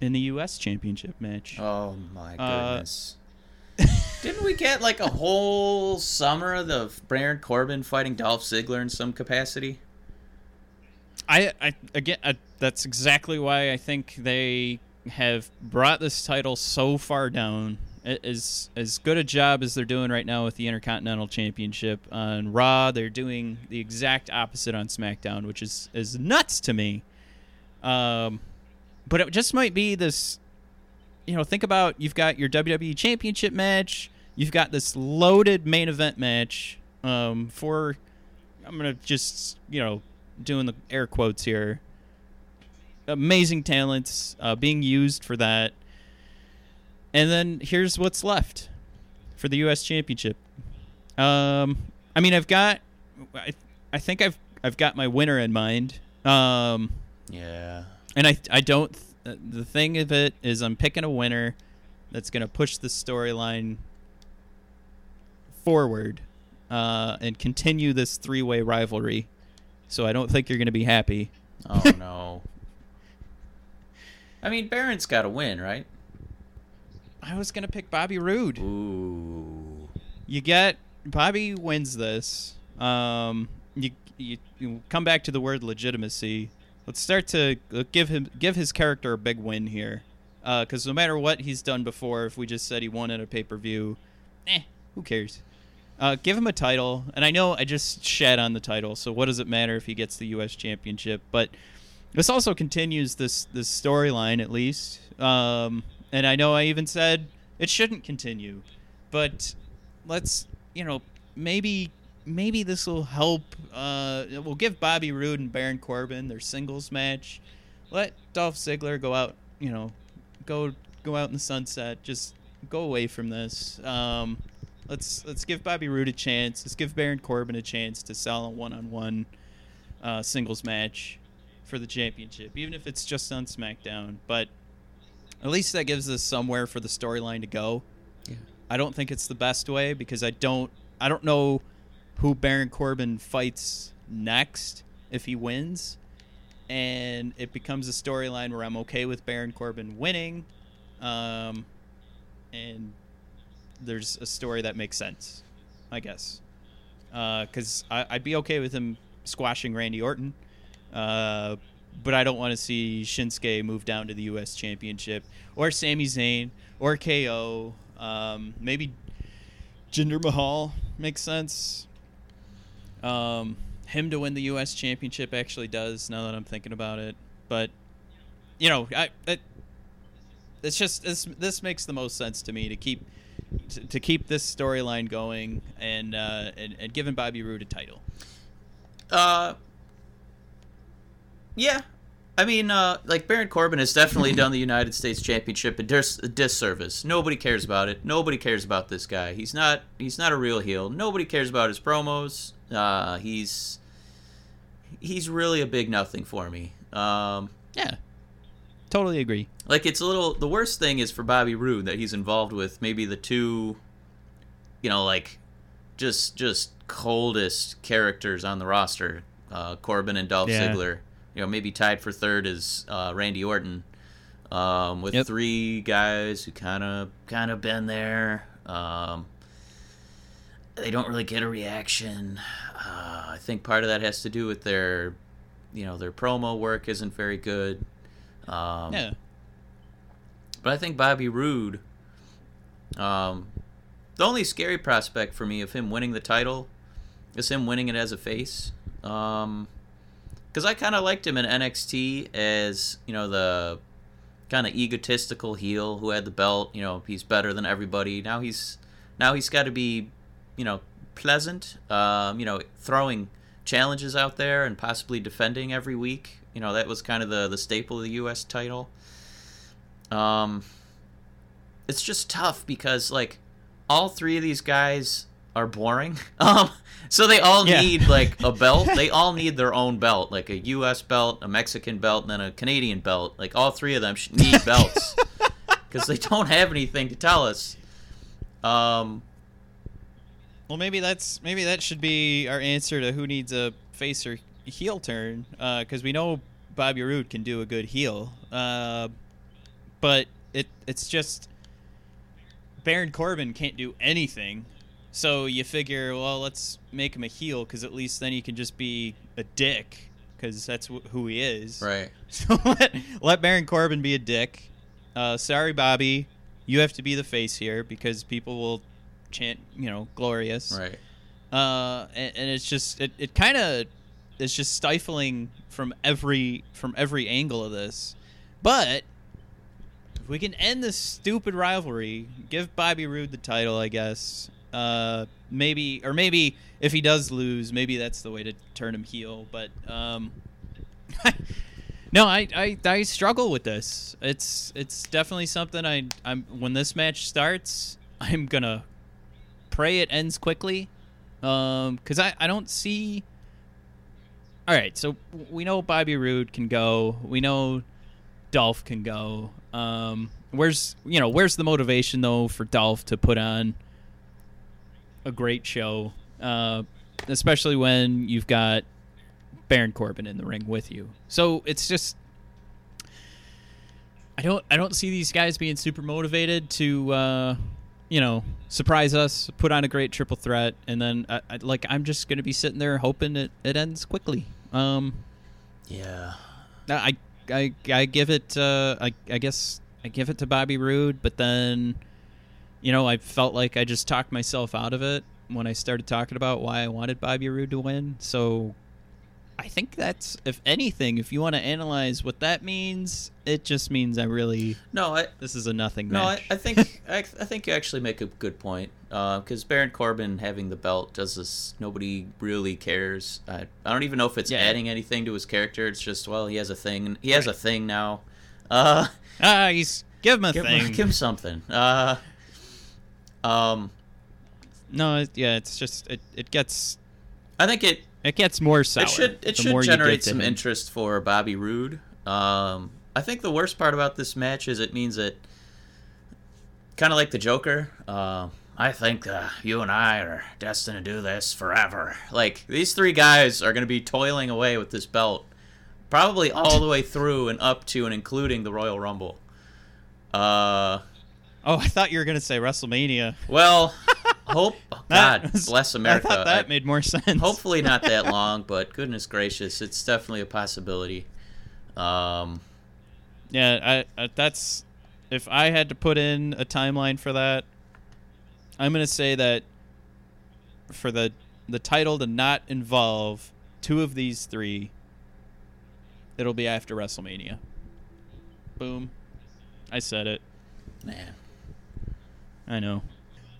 in the U.S. Championship match. Oh my Uh, goodness. Didn't we get like a whole summer of the Baron Corbin fighting Dolph Ziggler in some capacity? I, I again, I, that's exactly why I think they have brought this title so far down. A- As as good a job as they're doing right now with the Intercontinental Championship on Raw, they're doing the exact opposite on SmackDown, which is is nuts to me. Um, but it just might be this. You know, think about you've got your WWE Championship match, you've got this loaded main event match um, for. I'm gonna just you know doing the air quotes here. Amazing talents uh, being used for that. And then here's what's left for the U.S. Championship. Um, I mean, I've got, I, I think I've I've got my winner in mind. Um, Yeah. and I I don't. Uh, The thing of it is, I'm picking a winner that's gonna push the storyline forward uh, and continue this three-way rivalry. So I don't think you're gonna be happy. Oh no. I mean, Baron's got to win, right? I was gonna pick Bobby Roode. Ooh. You get Bobby wins this. Um, you, you you come back to the word legitimacy. Let's start to uh, give him give his character a big win here, because no matter what he's done before, if we just said he won at a pay per view, eh, who cares? Uh, give him a title, and I know I just shed on the title, so what does it matter if he gets the U.S. Championship? But this also continues this this storyline at least. Um, and I know I even said it shouldn't continue, but let's you know maybe maybe this will help. Uh, we'll give Bobby Roode and Baron Corbin their singles match. Let Dolph Ziggler go out. You know, go go out in the sunset. Just go away from this. Um, let's let's give Bobby Roode a chance. Let's give Baron Corbin a chance to sell a one-on-one uh, singles match for the championship, even if it's just on SmackDown. But At least that gives us somewhere for the storyline to go. Yeah. I don't think it's the best way because I don't I don't know who Baron Corbin fights next if he wins. And it becomes a storyline where I'm okay with Baron Corbin winning. Um, and there's a story that makes sense, I guess. Because I'd be okay with him squashing Randy Orton. Uh, but I don't want to see Shinsuke move down to the U.S. Championship or Sami Zayn or KO. Um, maybe Jinder Mahal makes sense. Um, him to win the U.S. Championship actually does. Now that I'm thinking about it, but you know, I it, it's just this this makes the most sense to me to keep to, to keep this storyline going and, uh, and and giving Bobby Roode a title. Uh, yeah. I mean, uh, like Baron Corbin has definitely done the United States Championship a, dis- a disservice. Nobody cares about it. Nobody cares about this guy. He's not. He's not a real heel. Nobody cares about his promos. Uh, he's he's really a big nothing for me. Um, Yeah, totally agree. like it's a little. The worst thing is for Bobby Roode that he's involved with maybe the two, you know, like just just coldest characters on the roster, uh, Corbin and Dolph Yeah. Ziggler. You know, maybe tied for third is uh, Randy Orton, um, with Yep. three guys who kind of kind of been there. Um, they don't really get a reaction. Uh, I think part of that has to do with their, you know, their promo work isn't very good. Um, Yeah, but I think Bobby Roode, um, the only scary prospect for me of him winning the title is him winning it as a face. Um, because I kind of liked him in NXT as you know the kind of egotistical heel who had the belt. You know he's better than everybody. Now he's now he's got to be, you know, pleasant. Um, you know, throwing challenges out there and possibly defending every week. You know that was kind of the the staple of the U.S. title. Um, it's just tough because like all three of these guys are boring. Um, so they all Yeah. need like a belt. they all need their own belt, like a U.S. belt, a Mexican belt, and then a Canadian belt. Like all three of them should need belts because they don't have anything to tell us. Um, Well, maybe that's maybe that should be our answer to who needs a face or heel turn, because we know Bobby Roode can do a good heel, uh, but it it's just Baron Corbin can't do anything. So you figure, well, let's make him a heel, because at least then he can just be a dick, because that's wh- who he is. right. So let, let Baron Corbin be a dick. Uh, sorry, Bobby, you have to be the face here because people will chant, you know, glorious. Right. Uh, and, and it's just it, it kind of is just stifling from every from every angle of this. But if we can end this stupid rivalry, give Bobby Roode the title, I guess. Uh, maybe or maybe if he does lose, maybe that's the way to turn him heel. But um, no, I, I I struggle with this. It's it's definitely something I I'm when this match starts, I'm gonna pray it ends quickly, um, because I I don't see. All right, so we know Bobby Roode can go. We know Dolph can go. Um, where's you know where's the motivation though for Dolph to put on a great show, uh, especially when you've got Baron Corbin in the ring with you. So it's just I don't I don't see these guys being super motivated to uh, you know surprise us, put on a great triple threat, and then I, I, like I'm just gonna be sitting there hoping it, it ends quickly. Um, Yeah. I I I give it uh, I I guess I give it to Bobby Roode, but then you know I felt like I just talked myself out of it when I started talking about why I wanted Bobby Roode to win. So I think that's if anything, if you want to analyze what that means, it just means I really No, I this is a nothing no, I. I think I, I think you actually make a good point. Because Baron Corbin having the belt does this. Nobody really cares. I, I don't even know if it's Yeah. adding anything to his character. It's just well, he has a thing. He has a thing now. Uh, ah, he's give him a give, thing. him, give him something. Uh, um, no, yeah, it's just it, it gets I think it it gets more sour. it should it should generate some him. interest for Bobby Roode. Um, I think the worst part about this match is it means that, kind of like the Joker. Uh, I think uh, you and I are destined to do this forever. Like these three guys are going to be toiling away with this belt, probably all the way through and up to and including the Royal Rumble. Uh, Oh, I thought you were gonna say WrestleMania. well, hope That God bless America. I thought that I- made more sense. hopefully not that long, but goodness gracious, it's definitely a possibility. Um, Yeah, I, I that's if I had to put in a timeline for that, I'm gonna say that for the the title to not involve two of these three, it'll be after WrestleMania. Boom. I said it. man, I know.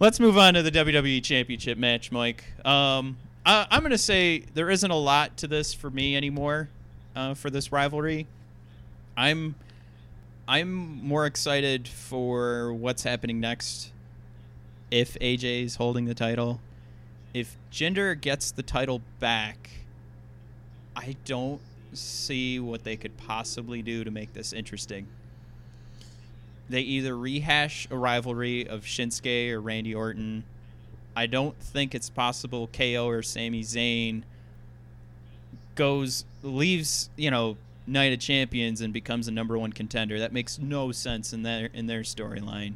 Let's move on to the WWE Championship match, Mike. Um, I, I'm going to say there isn't a lot to this for me anymore uh, for this rivalry. I'm I'm more excited for what's happening next. If AJ is holding the title, if Jinder gets the title back, I don't see what they could possibly do to make this interesting they either rehash a rivalry of Shinsuke or Randy Orton. I don't think it's possible KO or Sami Zayn goes leaves, you know, Night of Champions and becomes a number one contender. That makes no sense in their in their storyline.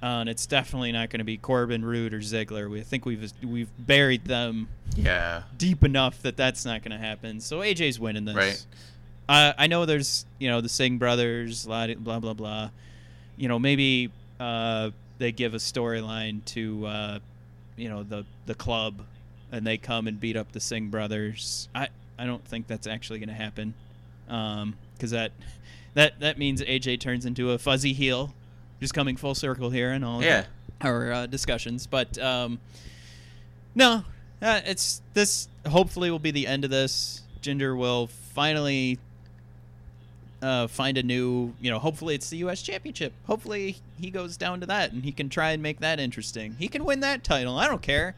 Uh, and it's definitely not going to be Corbin, Roode, or Ziggler. We I think we've we've buried them yeah, deep enough that that's not going to happen. So AJ's winning this. Right. Uh, I know there's you know the Singh brothers, blah blah blah. blah. You know maybe uh, they give a storyline to uh, you know the the club, and they come and beat up the Singh brothers. I I don't think that's actually going to happen, because that that that means AJ turns into a fuzzy heel. Just coming full circle here and all. yeah. our uh, discussions. But um, no, uh, it's this. Hopefully, will be the end of this. Jinder will finally uh, find a new. You know, hopefully it's the U.S. Championship. Hopefully he goes down to that and he can try and make that interesting. He can win that title. I don't care.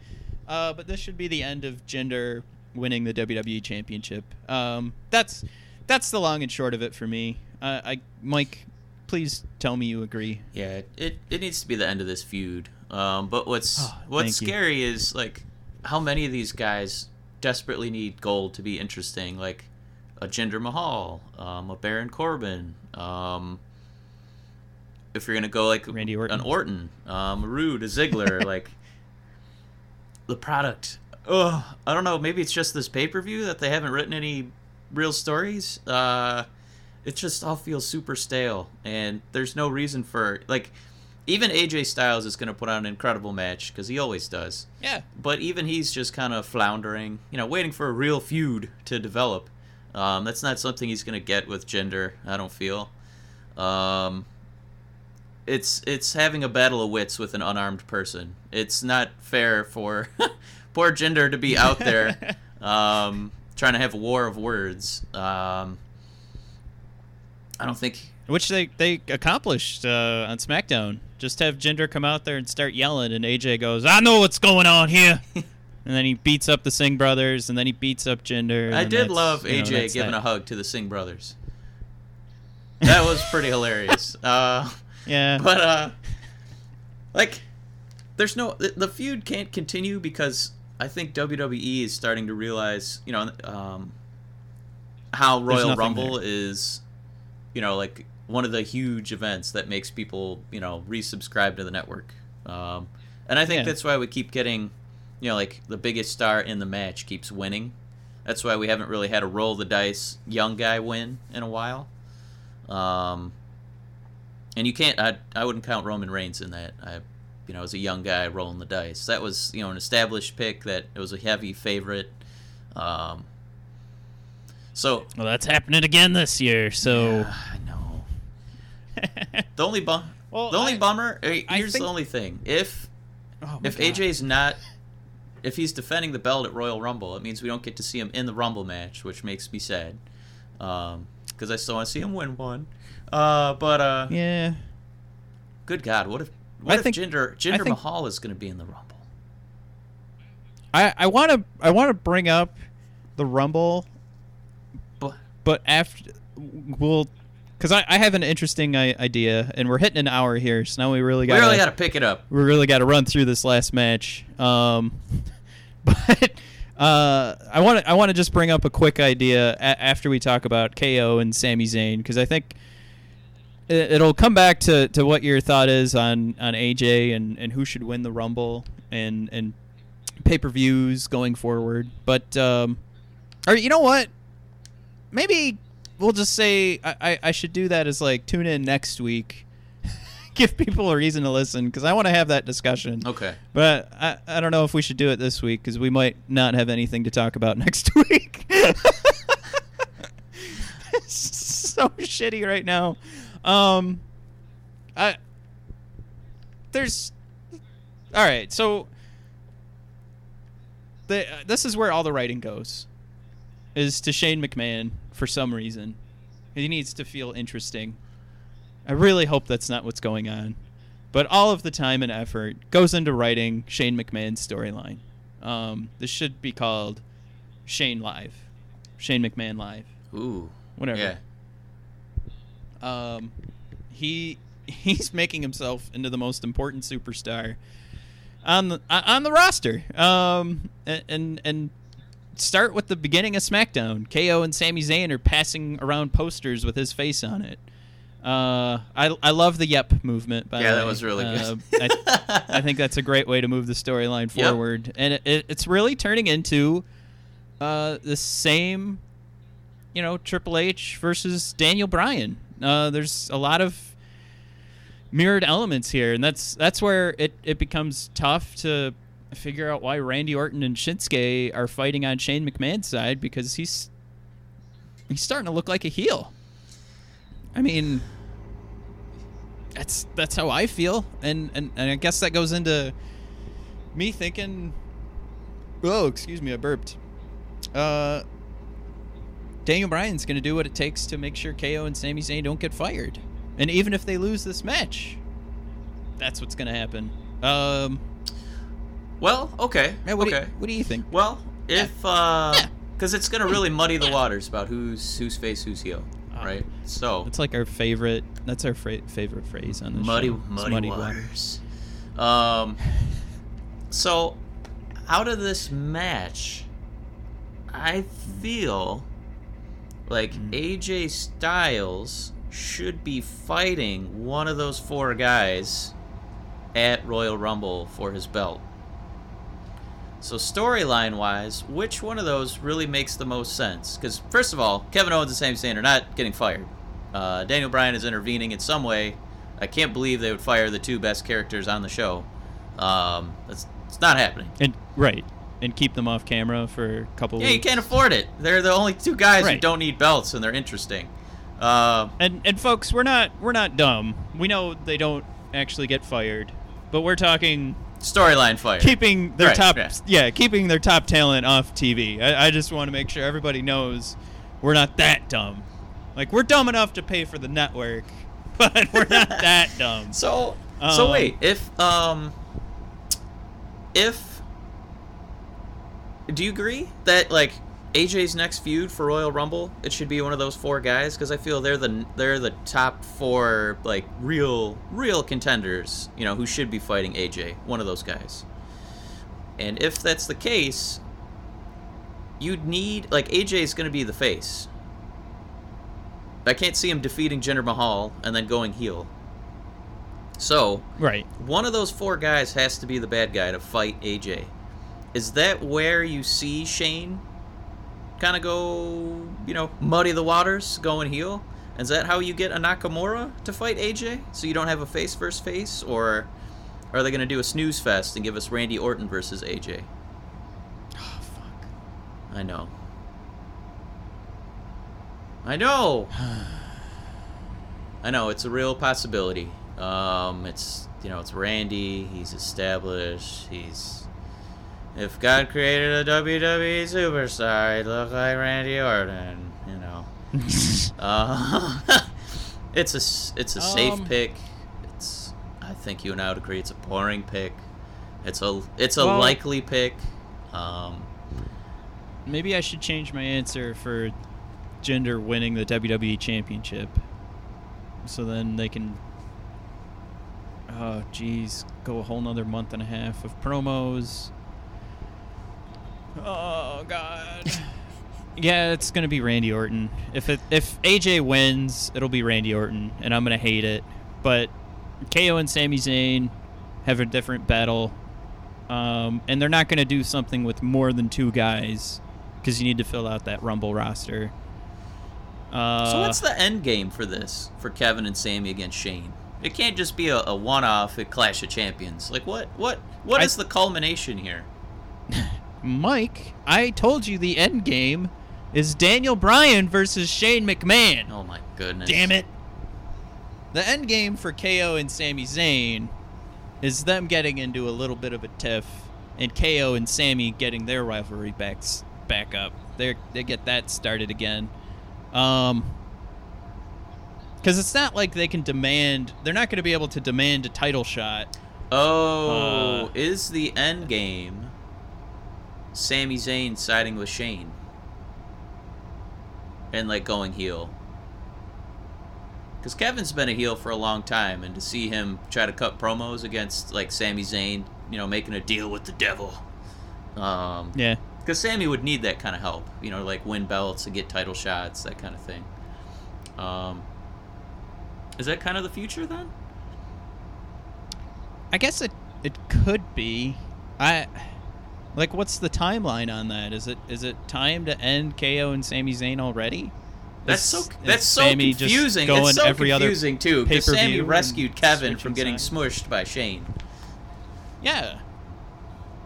Uh, but this should be the end of Jinder winning the WWE Championship. Um, that's that's the long and short of it for me. Uh, I Mike, please tell me you agree. Yeah, it, it needs to be the end of this feud. Um, but what's Oh, what's thank you. scary is like how many of these guys desperately need gold to be interesting, like a Jinder Mahal, um, a Baron Corbin. Um, if you're gonna go like Randy Orton. an Orton, um, a Roode, a Ziggler, like the product. Oh, I don't know. Maybe it's just this pay per view that they haven't written any real stories. Uh, it just all feels super stale, and there's no reason for like. Even AJ Styles is going to put on an incredible match because he always does. Yeah. But even he's just kind of floundering, you know, waiting for a real feud to develop. Um, that's not something he's going to get with Jinder. I don't feel. Um, it's it's having a battle of wits with an unarmed person. It's not fair for poor Jinder to be out there um, trying to have a war of words. Um, I don't think. Which they, they accomplished uh, on SmackDown. Just have Jinder come out there and start yelling, and AJ goes, "I know what's going on here," and then he beats up the Singh brothers, and then he beats up Jinder. I did love you know, AJ giving that. a hug to the Singh brothers. That was pretty hilarious. Uh, Yeah, but uh, like, there's no the, the feud can't continue because I think WWE is starting to realize, you know, um, how Royal Rumble there. is, you know, like one of the huge events that makes people, you know, resubscribe to the network. Um, and I think Yeah. that's why we keep getting, you know, like the biggest star in the match keeps winning. That's why we haven't really had a roll the dice young guy win in a while. Um, and you can't. I I wouldn't count Roman Reigns in that. I, you know, as a young guy rolling the dice. That was you know an established pick. That it was a heavy favorite. Um. So well, that's happening again this year. So, Yeah, I know. The only bum. Well, the only I- bummer. Here's think- the only thing. If Oh if God. AJ's not, if he's defending the belt at Royal Rumble, it means we don't get to see him in the Rumble match, which makes me sad. Um, because I still want to see him win one. Uh, but uh, yeah, good God, what if what I if think- Jinder Jinder think- Mahal is going to be in the Rumble? I I want to I want to bring up the Rumble, But but after we'll because I, I have an interesting I- idea, and we're hitting an hour here, so now we really got We really got to pick it up. we really got to run through this last match. Um, but uh, I want to I want to just bring up a quick idea a- after we talk about KO and Sami Zayn because I think it, it'll come back to, to what your thought is on, on AJ and, and who should win the Rumble and and pay per views going forward. But um, or you know what? Maybe we'll just say I, I, I should do that as like tune in next week. Give people a reason to listen because I want to have that discussion. Okay. But I, I don't know if we should do it this week because we might not have anything to talk about next week. it's so shitty right now. Um, I there's all right. So the this is where all the writing goes is to Shane McMahon for some reason. He needs to feel interesting. I really hope that's not what's going on. But all of the time and effort goes into writing Shane McMahon's storyline. Um, this should be called Shane Live. Shane McMahon Live. Ooh. Whatever. Yeah. Um, he he's making himself into the most important superstar on the on the roster. Um, and and, and start with the beginning of SmackDown. KO and Sami Zayn are passing around posters with his face on it. Uh, I I love the Yep movement. By Yeah, that was really Uh, good. I, I think that's a great way to move the storyline Yep. forward, and it, it, it's really turning into uh, the same, you know, Triple H versus Daniel Bryan. Uh, there's a lot of mirrored elements here, and that's that's where it, it becomes tough to figure out why Randy Orton and Shinsuke are fighting on Shane McMahon's side because he's he's starting to look like a heel. I mean, that's that's how I feel, and and, and I guess that goes into me thinking. Oh, excuse me, I burped. Uh, Daniel Bryan's going to do what it takes to make sure KO and Sami Zayn don't get fired, and even if they lose this match, that's what's going to happen. Um, Well, okay. yeah, what, okay. do you, what do you think? Well, if uh, Yeah. because it's gonna really muddy the waters about who's who's face, who's heel, Ah. right? So it's like our favorite. That's our fra- favorite phrase on this muddy, show. It's muddy, waters. Um, so out of this match, I feel like Mm. AJ Styles should be fighting one of those four guys at Royal Rumble for his belt. So storyline wise, which one of those really makes the most sense? Because first of all, Kevin Owens and Sami Zayn are not getting fired. Uh, Daniel Bryan is intervening in some way. I can't believe they would fire the two best characters on the show. Um, that's it's not happening. And right, and keep them off camera for a couple. Weeks. Yeah, you can't afford it. They're the only two guys who don't need belts, and they're interesting. Uh, And and folks, we're not we're not dumb. We know they don't actually get fired, but we're talking storyline fire. keeping their Right, top yeah. yeah. keeping their top talent off TV. I, I just want to make sure everybody knows we're not that dumb. Like we're dumb enough to pay for the network, but we're not that dumb. So, so Um, wait, if um, if do you agree that like AJ's next feud for Royal Rumble, it should be one of those four guys? Because I feel they're the they're the top four like real real contenders, you know, who should be fighting AJ. One of those guys. And if that's the case, you'd need like AJ's going to be the face. I can't see him defeating Jinder Mahal and then going heel. So, Right. one of those four guys has to be the bad guy to fight AJ. Is that where you see Shane kind of go, you know, muddy the waters, go and heel? is that how you get a Nakamura to fight AJ? So you don't have a face versus face? Or are they going to do a snooze fest and give us Randy Orton versus AJ? Oh fuck. I know. I know. I know it's a real possibility. Um, it's you know it's Randy. He's established. He's if God created a WWE superstar, he'd look like Randy Orton. You know. Uh, it's a it's a safe Um, pick. It's I think you and I would agree it's a boring pick. It's a it's a Well- likely pick. Um, Maybe I should change my answer for Jinder winning the WWE Championship. so then they can. Oh, geez, go a whole nother month and a half of promos. Oh God. yeah, it's gonna be Randy Orton. If it if AJ wins, it'll be Randy Orton, and I'm gonna hate it. But KO and Sami Zayn have a different battle, um, and they're not gonna do something with more than two guys because you need to fill out that Rumble roster. Uh, So what's the end game for this for Kevin and Sami against Shane? It can't just be a, a one-off at Clash of Champions. Like what? What? What I- is the culmination here? Mike? I told you the end game is Daniel Bryan versus Shane McMahon. Oh my goodness! Damn it. The end game for KO and Sami Zayn is them getting into a little bit of a tiff and KO and Sami getting their rivalry back back up. They they get that started again. Um cuz it's not like they can demand they're not going to be able to demand a title shot. Oh, Uh, is the end game Sami Zayn siding with Shane and like going heel? Because Kevin's been a heel for a long time, and to see him try to cut promos against like Sami Zayn, you know, making a deal with the devil. Um, Yeah. because Sami would need that kind of help, you know, like win belts and get title shots, that kind of thing. Um, is that kind of the future then? I guess it it could be. I like what's the timeline on that? Is it is it time to end KO and Sami Zayn already? That's so that's so just confusing. going It's so every other confusing too because Sami rescued Kevin from getting sides? smushed by Shane. Yeah.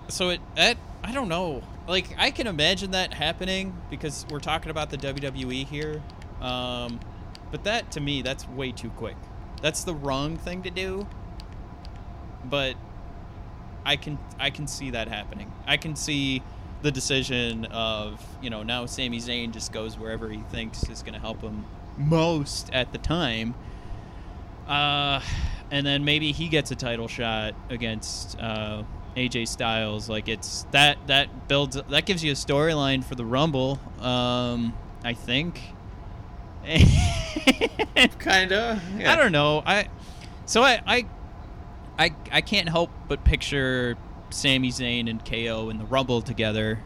So it that I don't know. Like I can imagine that happening because we're talking about the WWE here. Um, but that to me that's way too quick. That's the wrong thing to do. But I can I can see that happening. I can see the decision of, you know, now Sami Zayn just goes wherever he thinks is going to help him most at the time. Uh, and then maybe he gets a title shot against uh, AJ Styles. Like it's that that builds that gives you a storyline for the Rumble. Um, I think. Kinda. I don't know. I so I I I I can't help but picture Sami Zayn and KO in the Rumble together,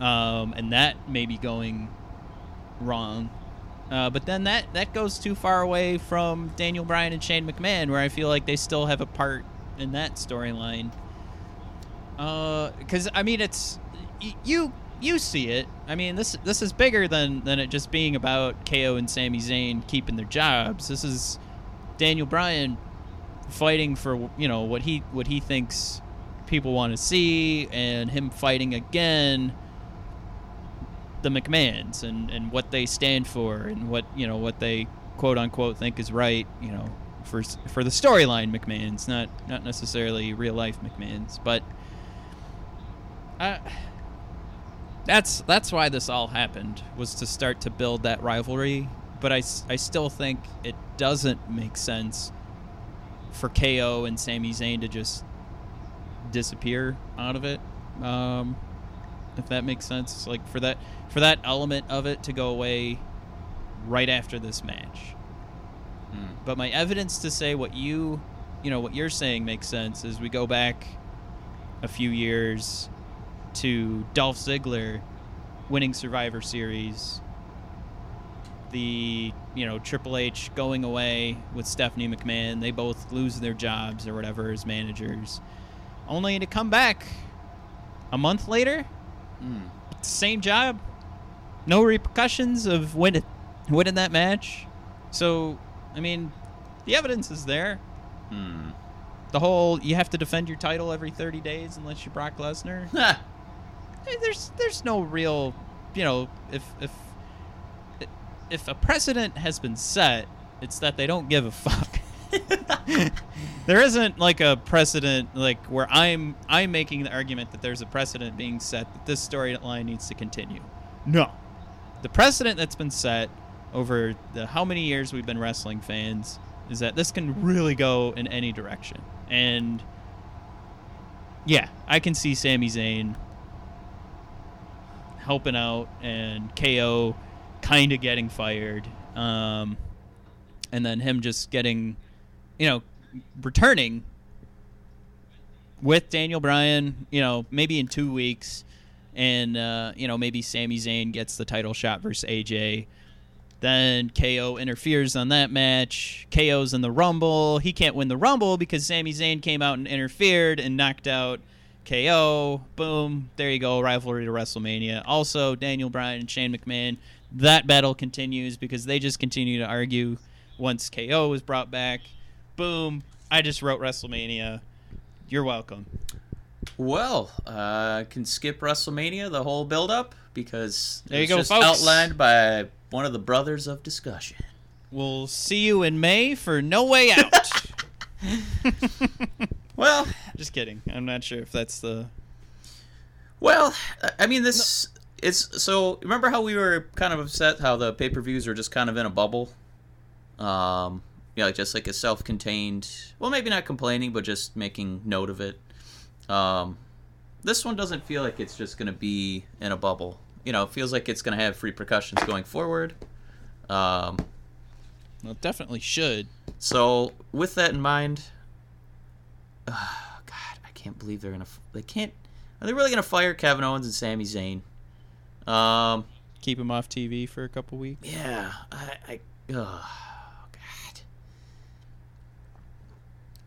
um, and that may be going wrong. Uh, but then that that goes too far away from Daniel Bryan and Shane McMahon, where I feel like they still have a part in that storyline. Because I mean, it's you you see it. I mean, this this is bigger than than it just being about KO and Sami Zayn keeping their jobs. This is Daniel Bryan fighting for you know what he what he thinks people want to see, and him fighting again the McMahons and and what they stand for and what you know what they quote unquote think is right. You know, for for the storyline McMahons, not not necessarily real life McMahons, but. Uh, that's that's why this all happened was to start to build that rivalry but I, I still think it doesn't make sense for KO and Sami Zayn to just disappear out of it. Um, if that makes sense like for that for that element of it to go away right after this match. Hmm. but my evidence to say what you you know what you're saying makes sense is we go back a few years to Dolph Ziggler winning Survivor Series, the you know Triple H going away with Stephanie McMahon, they both lose their jobs or whatever as managers, only to come back a month later, Hmm. same job, no repercussions of winning winning that match. So, I mean, the evidence is there. Hmm. The whole you have to defend your title every 30 days unless you're Brock Lesnar. There's there's no real, you know, if if if a precedent has been set, it's that they don't give a fuck. there isn't like a precedent like where I'm I'm making the argument that there's a precedent being set that this storyline needs to continue. No. The precedent that's been set over the how many years we've been wrestling fans is that this can really go in any direction. And yeah, I can see Sami Zayn helping out and KO kind of getting fired. Um, and then him just getting, you know, returning with Daniel Bryan, you know, maybe in two weeks, and uh, you know maybe Sami Zayn gets the title shot versus AJ. Then KO interferes on that match. KO's in the Rumble. He can't win the Rumble because Sami Zayn came out and interfered and knocked out KO. Boom. There you go. Rivalry to WrestleMania. Also, Daniel Bryan and Shane McMahon. That battle continues because they just continue to argue once KO was brought back. Boom. I just wrote WrestleMania. You're welcome. Well, uh, can skip WrestleMania, the whole build-up, because There you it's go, just folks. outlined by one of the brothers of discussion. We'll see you in May for No Way Out. Well, just kidding. I'm not sure if that's the. well, I mean this. It's so. Remember how we were kind of upset how the pay-per-views are just kind of in a bubble. Um, yeah, just like a self-contained. Well, maybe not complaining, but just making note of it. Um, this one doesn't feel like it's just going to be in a bubble. You know, it feels like it's going to have repercussions going forward. Um, Well, it definitely should. So with that in mind, uh, God, I can't believe they're going to. They can't. Are they really gonna fire Kevin Owens and Sami Zayn? Um. Keep him off TV for a couple weeks. Yeah. I. I oh, God.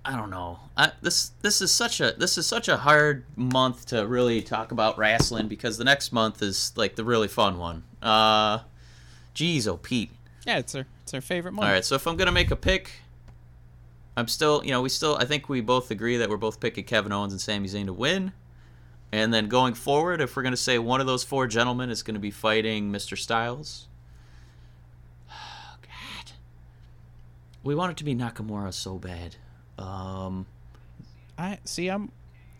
I don't know. I, this this is such a this is such a hard month to really talk about wrestling because the next month is like the really fun one. Uh, geez, oh Pete. Yeah, it's our it's our favorite month. All right, so if I'm gonna make a pick, I'm still, you know, we still, I think we both agree that we're both picking Kevin Owens and Sami Zayn to win. And then going forward, if we're gonna say one of those four gentlemen is gonna be fighting Mr. Styles, oh, God, we want it to be Nakamura so bad. Um, I see. I'm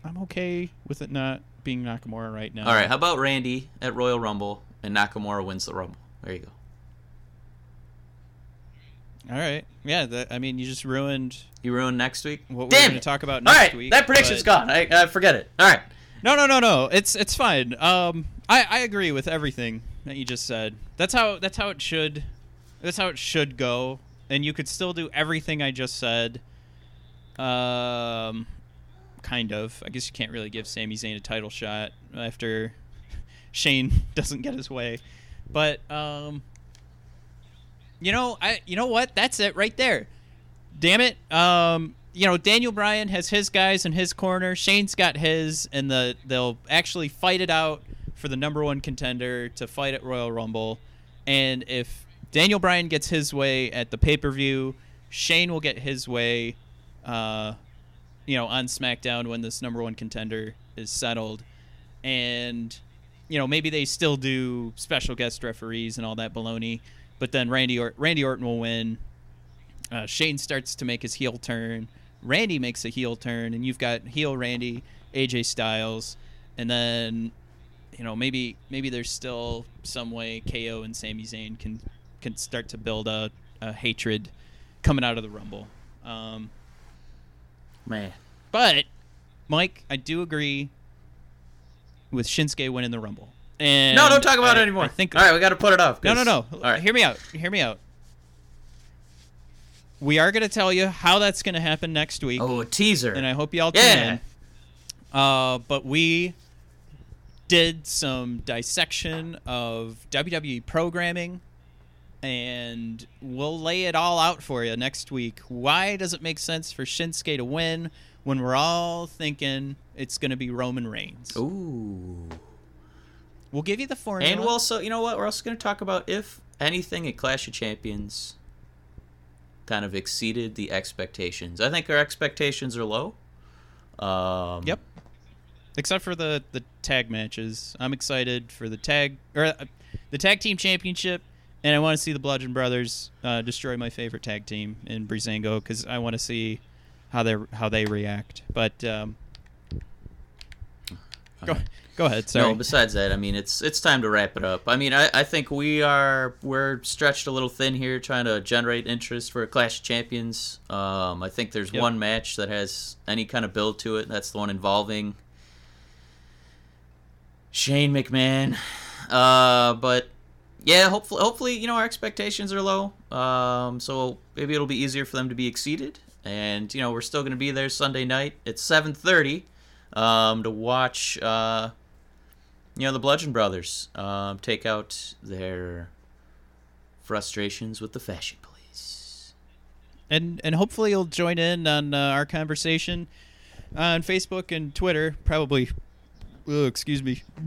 I'm okay with it not being Nakamura right now. all right, how about Randy at Royal Rumble and Nakamura wins the Rumble? There you go. All right. Yeah. That, I mean, you just ruined You ruin next week. what Damn we're going to talk about All next right, week. that prediction's but- gone. I, I forget it. All right. No, no, no, no. It's it's fine. Um, I I agree with everything that you just said. That's how that's how it should. That's how it should go. And you could still do everything I just said. Um, kind of. I guess you can't really give Sami Zayn a title shot after Shane doesn't get his way. But um, you know, I you know what? That's it right there. Damn it. Um, you know, Daniel Bryan has his guys in his corner. Shane's got his, and the they'll actually fight it out for the number one contender to fight at Royal Rumble. And if Daniel Bryan gets his way at the pay per view, Shane will get his way, uh, you know, on SmackDown when this number one contender is settled. And you know, maybe they still do special guest referees and all that baloney. But then Randy or- Randy Orton will win. Uh, Shane starts to make his heel turn. Randy makes a heel turn, and you've got heel Randy, AJ Styles, and then you know maybe maybe there's still some way KO and Sami Zayn can can start to build a, a hatred coming out of the Rumble. Um, Man. but Mike, I do agree with Shinsuke winning the Rumble. And No, don't talk about I- it anymore. I think All right, we got to put it off. no, no, no. All right. Hear me out. Hear me out. We are going to tell you how that's going to happen next week, Oh, a teaser. and I hope y'all tune Yeah. in. Uh, but we did some dissection of WWE programming, and we'll lay it all out for you next week. Why does it make sense for Shinsuke to win when we're all thinking it's going to be Roman Reigns? Ooh. We'll give you the formula. And we'll also, you know what? We're also going to talk about if anything at Clash of Champions kind of exceeded the expectations. I think our expectations are low. Um, Yep. Except for the the tag matches, I'm excited for the tag or uh, the tag team championship, and I want to see the Bludgeon Brothers uh, destroy my favorite tag team in Breezango because I want to see how they how they react. But um, go Okay. Go ahead. Sorry. No, besides that, I mean, it's it's time to wrap it up. I mean, I, I think we are we're stretched a little thin here, trying to generate interest for Clash of Champions. Um, I think there's Yep. one match that has any kind of build to it. That's the one involving Shane McMahon. Uh, but yeah, hopefully, hopefully, you know, our expectations are low. Um, so maybe it'll be easier for them to be exceeded. And you know, we're still going to be there Sunday night at 7:30 um, to watch, uh, you know, the Bludgeon Brothers um, take out their frustrations with the Fashion Police. and and hopefully you'll join in on uh, our conversation on Facebook and Twitter. Probably, uh, excuse me,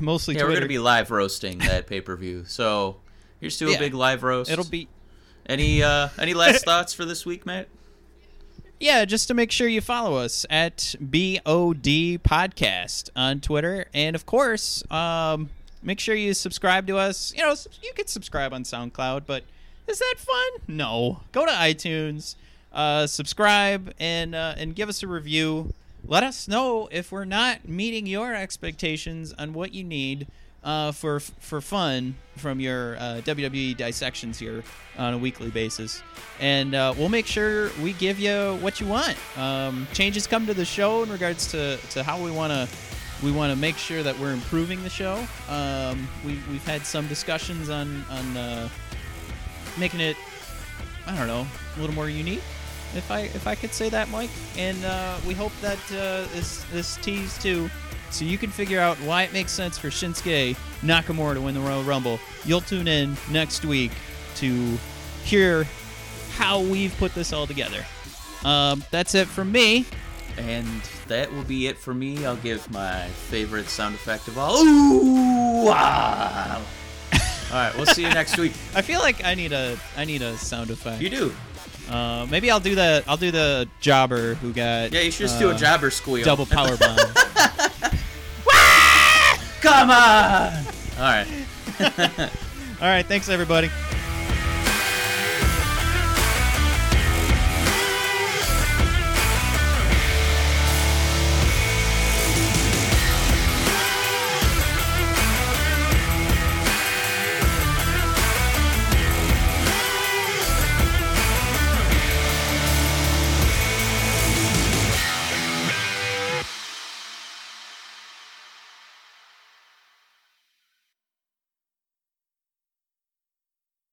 mostly Yeah, Twitter. we're going to be live roasting that pay per view. So here's to a big live roast. It'll be any uh, any last thoughts for this week, Matt? Yeah, just to make sure you follow us at BOD Podcast on Twitter, and of course, um, make sure you subscribe to us. You know, you could subscribe on SoundCloud, but is that fun? No. Go to iTunes, uh, subscribe, and uh, and give us a review. Let us know if we're not meeting your expectations on what you need uh, for for fun from your uh, WWE dissections here on a weekly basis, and uh, we'll make sure we give you what you want. Um, changes come to the show in regards to, to how we want to we want to make sure that we're improving the show. Um, we, we've had some discussions on on uh, making it I don't know a little more unique. If I if I could say that, Mike, and uh, we hope that uh, this this tease too, so you can figure out why it makes sense for Shinsuke Nakamura to win the Royal Rumble. You'll tune in next week to hear how we've put this all together. Um, that's it from me. And that will be it for me. I'll give my favorite sound effect of all. Ooh! Wow! all right, we'll see you next week. I feel like I need a I need a sound effect. You do. Uh, maybe I'll do the I'll do the jobber who got Yeah, you should just do a uh, jobber squeal. double power bomb. Come on! All right. All right, thanks everybody.